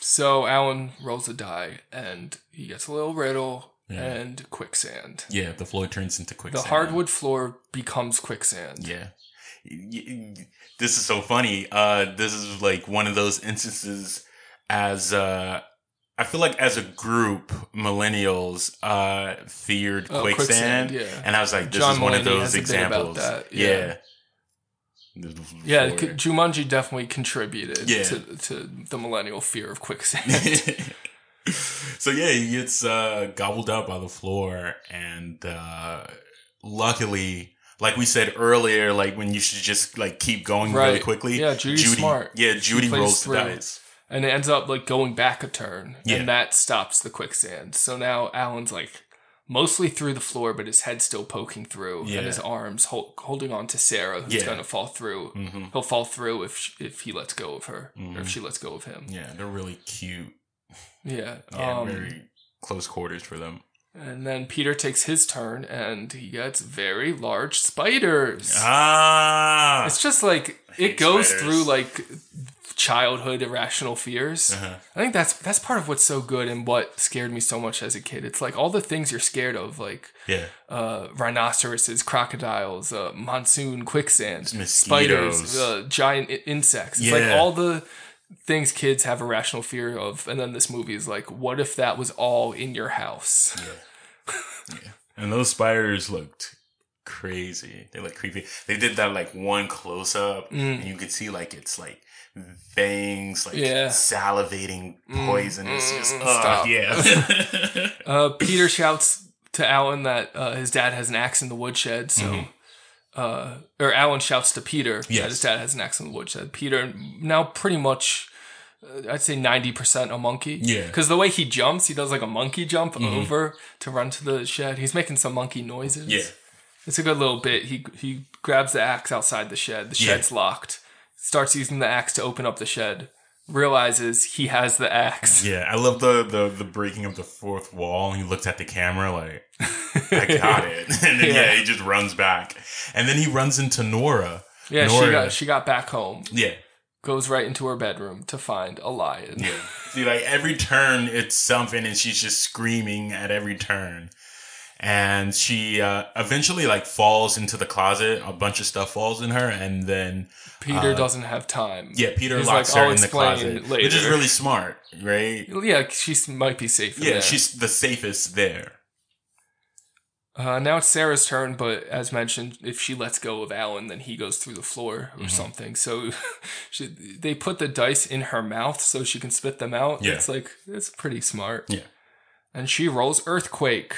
so Alan rolls a die, and he gets a little riddle Yeah. and quicksand. Yeah, the floor turns into quicksand. The hardwood floor becomes quicksand. Yeah. Y- y- This is so funny. Uh, this is like one of those instances as uh, I feel like as a group, millennials uh feared Oh, quicksand, quicksand, yeah. and I was like, this John is one of those has a bit about examples. yeah. yeah. Yeah, Jumanji definitely contributed Yeah. to, to the millennial fear of quicksand. so yeah, he gets uh, gobbled up by the floor, and uh, luckily, like we said earlier, like when you should just like keep going really quickly. Yeah, Judy's Judy, smart. Yeah, Judy rolls the dice. And it ends up like going back a turn, Yeah. and that stops the quicksand. So now Alan's like mostly through the floor, but his head's still poking through, Yeah. and his arms hol- holding on to Sarah, who's Yeah. gonna fall through. Mhm. He'll fall through if sh if he lets go of her, or Mhm. if she lets go of him. Yeah, they're really cute. Yeah. Yeah, um, very close quarters for them. And then Peter takes his turn, and he gets very large spiders. Ah, It's just like it goes spiders. through like childhood irrational fears. Uh-huh. I think that's that's part of what's so good and what scared me so much as a kid. It's like all the things you're scared of, like yeah, uh, rhinoceroses, crocodiles, uh, monsoon, quicksand, spiders, uh, giant I- insects. It's like all the things kids have a rational fear of. And then this movie is like, what if that was all in your house? Yeah, and those spiders looked crazy. They look creepy. They did that like one close up, and you could see like it's like fangs, like Mm. Yeah. salivating poison. it's just mm, stop. yeah. Uh, Peter shouts to Alan that uh, his dad has an axe in the woodshed. So, uh, or Alan shouts to Peter Yes. that his dad has an axe in the woodshed. Peter now pretty much, uh, I'd say ninety percent a monkey. Yeah. because the way he jumps, he does like a monkey jump over to run to the shed. He's making some monkey noises. yeah. It's a good little bit. He he grabs the axe outside the shed. The Yeah. shed's locked. Starts using the axe to open up the shed. Realizes he has the axe. Yeah, I love the, the the breaking of the fourth wall. He looked at the camera like, I got it, and then yeah. Yeah. he just runs back, and then he runs into Nora. Yeah, she Nora- got she got back home. yeah, Goes right into her bedroom to find a lion. yeah. See, like every turn, it's something, and she's just screaming at every turn. And she uh, eventually like falls into the closet. A bunch of stuff falls in her, and then Peter uh, doesn't have time. Yeah, Peter He's locks like, her "I'll in the closet, later." which is really smart, right? Yeah, she might be safe. Yeah, there. she's the safest there. Uh, now it's Sarah's turn, but as mentioned, if she lets go of Alan, then he goes through the floor Mm-hmm. or something. So she, they put the dice in her mouth so she can spit them out. Yeah. It's like, it's pretty smart. Yeah. And she rolls Earthquake,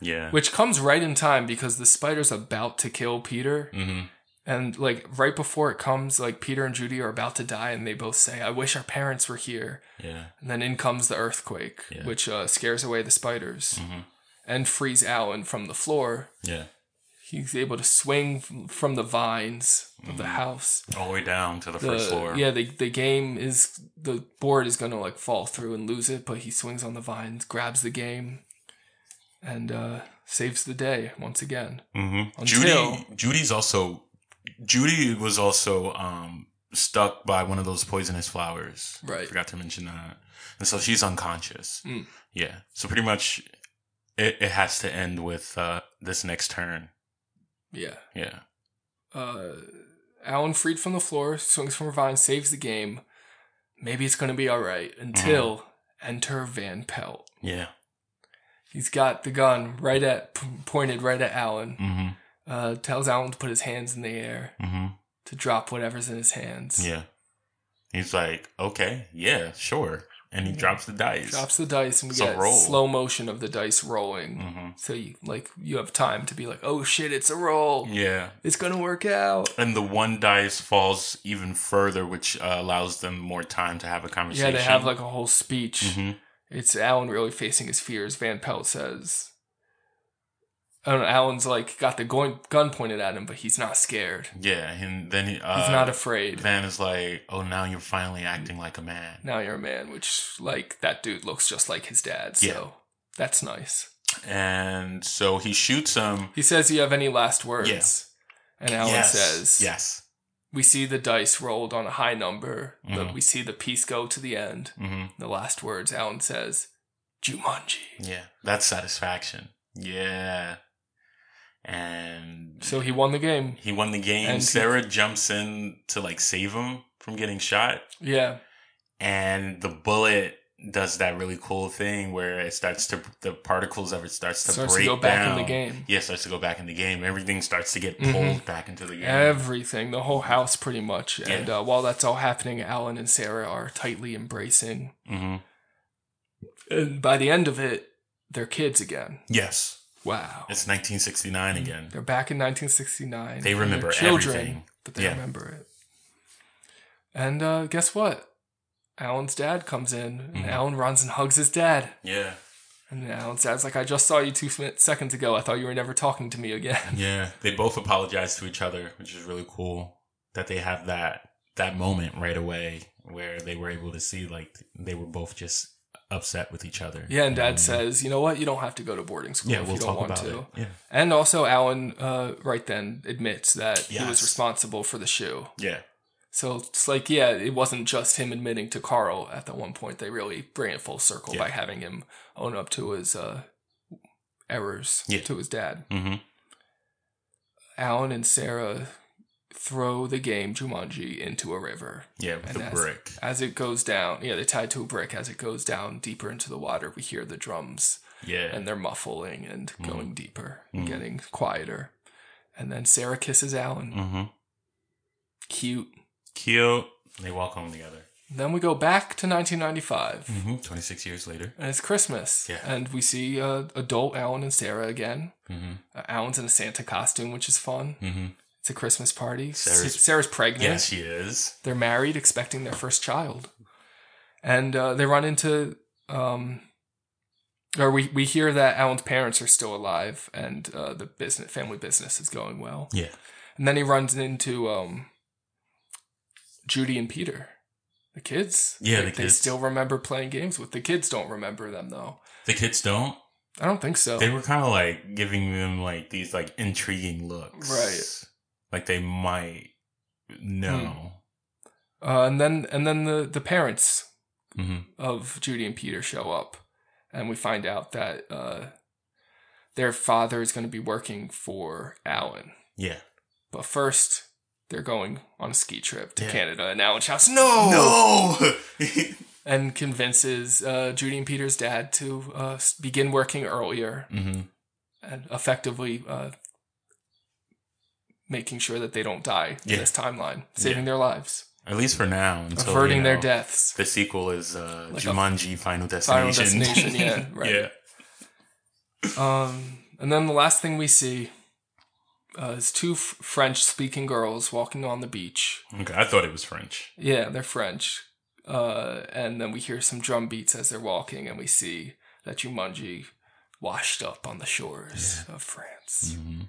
Yeah, which comes right in time because the spider's about to kill Peter. hmm And like right before it comes, like Peter and Judy are about to die, and they both say, "I wish our parents were here." yeah, And then in comes the earthquake, Yeah. Mm-hmm. which uh, scares away the spiders and frees Alan from the floor. yeah. He's able to swing from the vines of the house. All the way down to the, The, Mm-hmm. first floor. Yeah, the the game is the board is gonna like fall through and lose it, but he swings on the vines, grabs the game, and uh, saves the day once again. hmm Until- Judy, Judy's also, Judy was also um, stuck by one of those poisonous flowers. Right. Forgot to mention that. And so she's unconscious. Mm. Yeah. So pretty much it, it has to end with uh, this next turn. Yeah. Yeah. uh, Alan freed from the floor, swings from her vine, saves the game. Maybe it's going to be all right until enter Van Pelt. Yeah. He's got the gun right at p- pointed right at Alan. hmm Uh, tells Alan to put his hands in the air hmm to drop whatever's in his hands. Yeah. He's like, okay, yeah, sure. And he drops the dice. Drops the dice and we a get roll. slow motion of the dice rolling. Mhm. So you like you have time to be like, oh shit, it's a roll. Yeah. It's gonna work out. And the one dice falls even further, which uh, allows them more time to have a conversation. Yeah, they have like a whole speech. It's Alan really facing his fears. Van Pelt says, I don't know, Alan's like got the gun, gun pointed at him, but he's not scared. Yeah, and then he, uh, He's not afraid. Van is like, "Oh, now you're finally acting like a man." Now you're a man, which, like, that dude looks just like his dad. So Yeah. that's nice. And so he shoots him. He says, You have any last words? Yeah. And Alan yes, says, "Yes." We see the dice rolled on a high number. The- Mhm. we see the piece go to the end. hmm The last words, Alan says, Jumanji. Yeah, that's satisfaction. Yeah, and So he won the game. he won the game. And he- Sarah jumps in to like save him from getting shot, Yeah. and the bullet does that really cool thing where it starts to the particles of it starts to Starts to break go back in the game. Yeah, starts to go back in the game. Everything starts to get pulled Mhm. back into the game. Everything, the whole house, pretty much. And uh, while that's all happening, Alan and Sarah are tightly embracing. hmm And by the end of it, they're kids again. Yes, Wow. it's 1969 again. They're back in 1969. They remember children, everything. but they Yeah. remember it. And uh, guess what? Alan's dad comes in, and Mhm. Alan runs and hugs his dad. Yeah, And Alan's dad's like, "I just saw you two seconds ago. I thought you were never talking to me again." yeah. They both apologize to each other, which is really cool. That they have that that moment right away where they were able to see like they were both just upset with each other. Yeah, and Dad Um, says, "You know what? You don't have to go to boarding school Yeah, if we'll you don't want to." it. Yeah. And also, Alan, uh, right then, admits that he was responsible for the shoe. Yeah. So it's like, yeah, it wasn't just him admitting to Carl at the one point. They really bring it full circle Yeah. by having him own up to his uh, errors Yeah. to his dad. Mm-hmm. Alan and Sarah throw the game Jumanji into a river. Yeah, with And the as, brick. As it goes down, yeah, they tied to a brick. As it goes down deeper into the water, we hear the drums. Yeah. And they're muffling and Mhm. going deeper and Mhm. getting quieter. And then Sarah kisses Alan. Mm-hmm. Cute. Cute. They walk home together. Then we go back to 1995. Mm-hmm. 26 years later. And it's Christmas. Yeah. And we see uh, adult Alan and Sarah again. Mm-hmm. Uh, Alan's in a Santa costume, which is fun. Mm-hmm. It's a Christmas party. Sarah's- Sarah's, Sarah's pregnant. Yes, she is. They're married, expecting their first child. And uh, they run into. Um, or we, we hear that Alan's parents are still alive and uh, the business family business is going well. Yeah. And then he runs into um, Judy and Peter, the kids. Yeah, Like, the They still remember playing games with. The kids don't remember them though. The kids don't. I don't think so. They were kind of like giving them like these like intriguing looks. Right. Like they might know. Uh, and then and then the the parents Mm-hmm. of Judy and Peter show up, and we find out that uh, their father is going to be working for Alan. Yeah. But first, they're going on a ski trip to Yeah. Canada, and Alan shouts, "No!" No! and convinces uh, Judy and Peter's dad to uh, begin working earlier mm-hmm. and effectively uh, making sure that they don't die in this timeline, saving Yeah. their lives, At least for now. Until, averting you their know, deaths. The sequel is uh, Like Jumanji Final Final Destination. Destination, yeah, right. yeah. Um, and then the last thing we see uh, is two f- French-speaking girls walking on the beach. Okay, I thought it was French. Yeah, they're French. Uh, and then we hear some drum beats as they're walking, and we see that Jumanji washed up on the shores of France. Mm-hmm.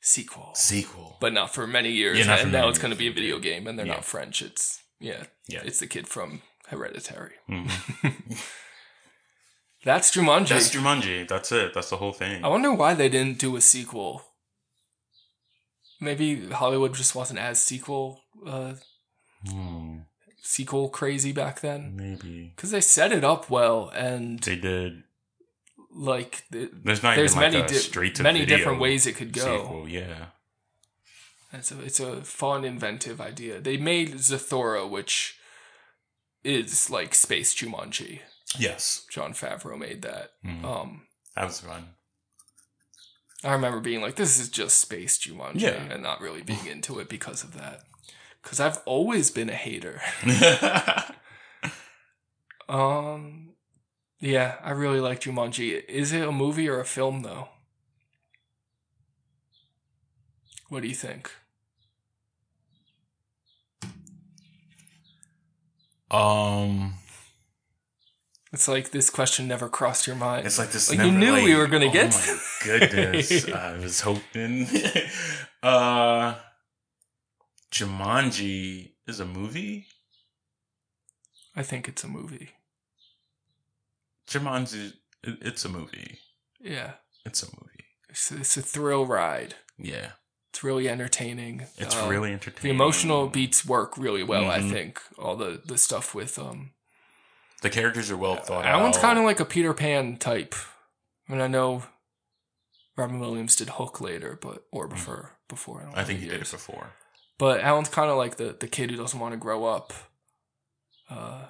Sequel, Sequel. but not for many years. Yeah, and now it's going to be a video game, and they're Yeah. not French. It's yeah, Yeah. It's the kid from Hereditary. Mhm. That's Jumanji. That's Jumanji. That's it. That's the whole thing. I wonder why they didn't do a sequel. Maybe Hollywood just wasn't as sequel uh, Hmm, sequel crazy back then. maybe. Because they set it up well, and They did. like There's not there's like many di- many different ways it could go. Sequel, yeah. It's a it's a fun, inventive idea. They made Zathura, which is like space Jumanji. Yes. Jon Favreau made that. Mhm. Um, That was fun. I remember being like, "This is just space Jumanji," Yeah. and not really being into it because of that. Because I've always been a hater. um, yeah, I really like Jumanji. Is it a movie or a film though? What do you think? um, It's like this question never crossed your mind. it's like this. Like never, you knew like, we were gonna oh get. my goodness, I was hoping. uh, Jumanji is a movie. I think it's a movie. Jumanji, it's a movie. Yeah, It's a movie. it's, it's a thrill ride. Yeah, It's really entertaining. it's Um, really entertaining. The emotional beats work really well. I Mhm. think all the the stuff with um. The characters are well thought out. Alan's kind of like a Peter Pan type. I mean, I know Robin Williams did Hook later, but or before before. I, don't. I think he did it before. But Alan's kind of like the the kid who doesn't want to grow up. Uh,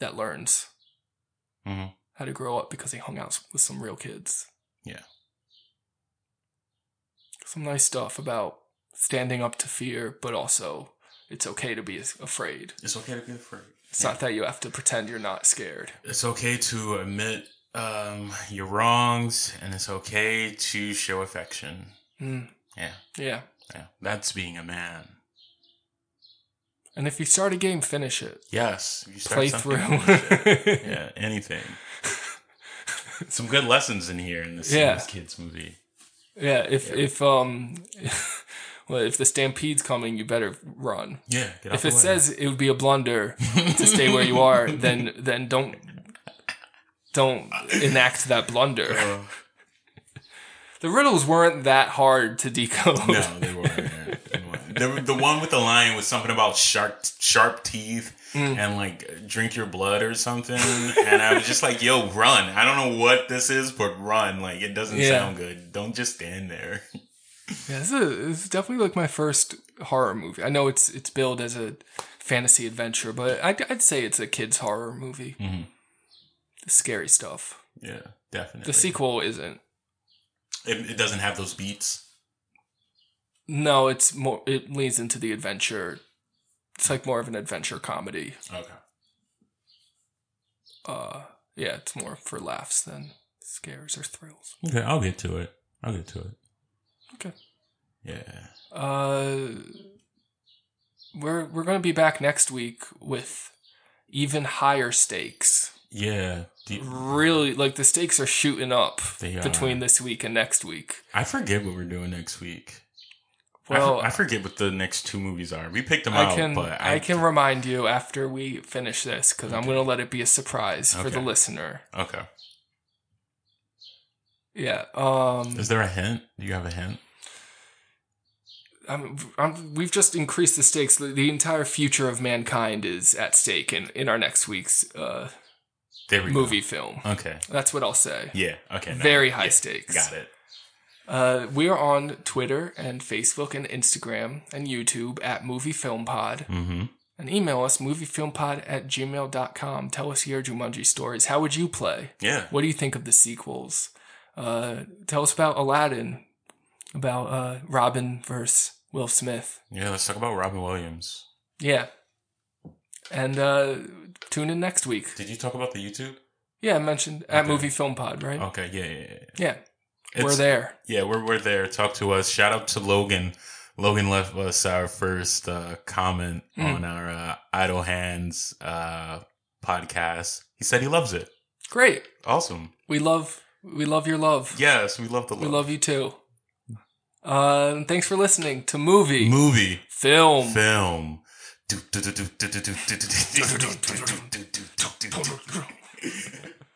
that learns hmm how to grow up because he hung out with some real kids. Yeah. Some nice stuff about standing up to fear, but also it's okay to be afraid. It's okay to be afraid. It's not that you have to pretend you're not scared. It's okay to admit um, your wrongs, and it's okay to show affection. Mm, Yeah, yeah. yeah. That's being a man. And if you start a game, finish it. Yes. If you start Play through. yeah, anything. Some good lessons in here in this, in this kids movie. Yeah, if if um if the stampede's coming, you better run. Yeah, If it says it would be a blunder to stay where you are, then then don't don't enact that blunder. Uh, The riddles weren't that hard to decode. no, they weren't. They weren't. The, the one with the lion was something about sharp sharp teeth Mm. and like drink your blood or something. and I was just like, yo, run. I don't know what this is, but run. Like it doesn't Yeah. sound good. Don't just stand there. Yeah, this is, this is definitely like my first horror movie. I know it's it's billed as a fantasy adventure, but I'd, I'd say it's a kids horror movie. Mhm. The scary stuff. Yeah, definitely. The sequel isn't. It, it doesn't have those beats. No, it's more. It leans into the adventure. It's like more of an adventure comedy. Okay. Uh, yeah, it's more for laughs than scares or thrills. Okay, I'll get to it. I'll get to it. Okay. Yeah. Uh, we're we're gonna be back next week with even higher stakes. Yeah. You- Really, like the stakes are shooting up are. between this week and next week. I forget what we're doing next week. Well, for- I, forget what the next two movies are. We picked them I out, can but I, I, can remind you after we finish this because I'm gonna let it be a surprise for the listener. Okay. Yeah. Um. Is there a hint? Do you have a hint? I'm, I'm, we've just increased the stakes. The, the entire future of mankind is at stake in, in our next week's uh, movie go. film. Okay. That's what I'll say. Yeah. Okay. no, Very high yeah, stakes. Got it. Uh, we are on Twitter and Facebook and Instagram and YouTube at Movie Film Pod. Mm-hmm. And email us, moviefilmpod at gmail.com. Tell us your Jumanji stories. How would you play? Yeah. What do you think of the sequels? Uh, tell us about Aladdin, about uh, Robin versus Will Smith. Yeah. Let's talk about Robin Williams. Yeah. And uh, tune in next week. Did you talk about the YouTube? Yeah, I mentioned at Okay. Movie Film Pod, right? Okay. Yeah. Yeah. yeah. Yeah. It's- We're there. Yeah, we're we're there. Talk to us. Shout out to Logan. Logan left us our first uh, comment Mm. on our uh, Idle Hands uh, podcast. He said he loves it. Great. Awesome. We love we love your love. Yes, we love the love. We love you too. Uh, thanks for listening to Movie movie Film. film.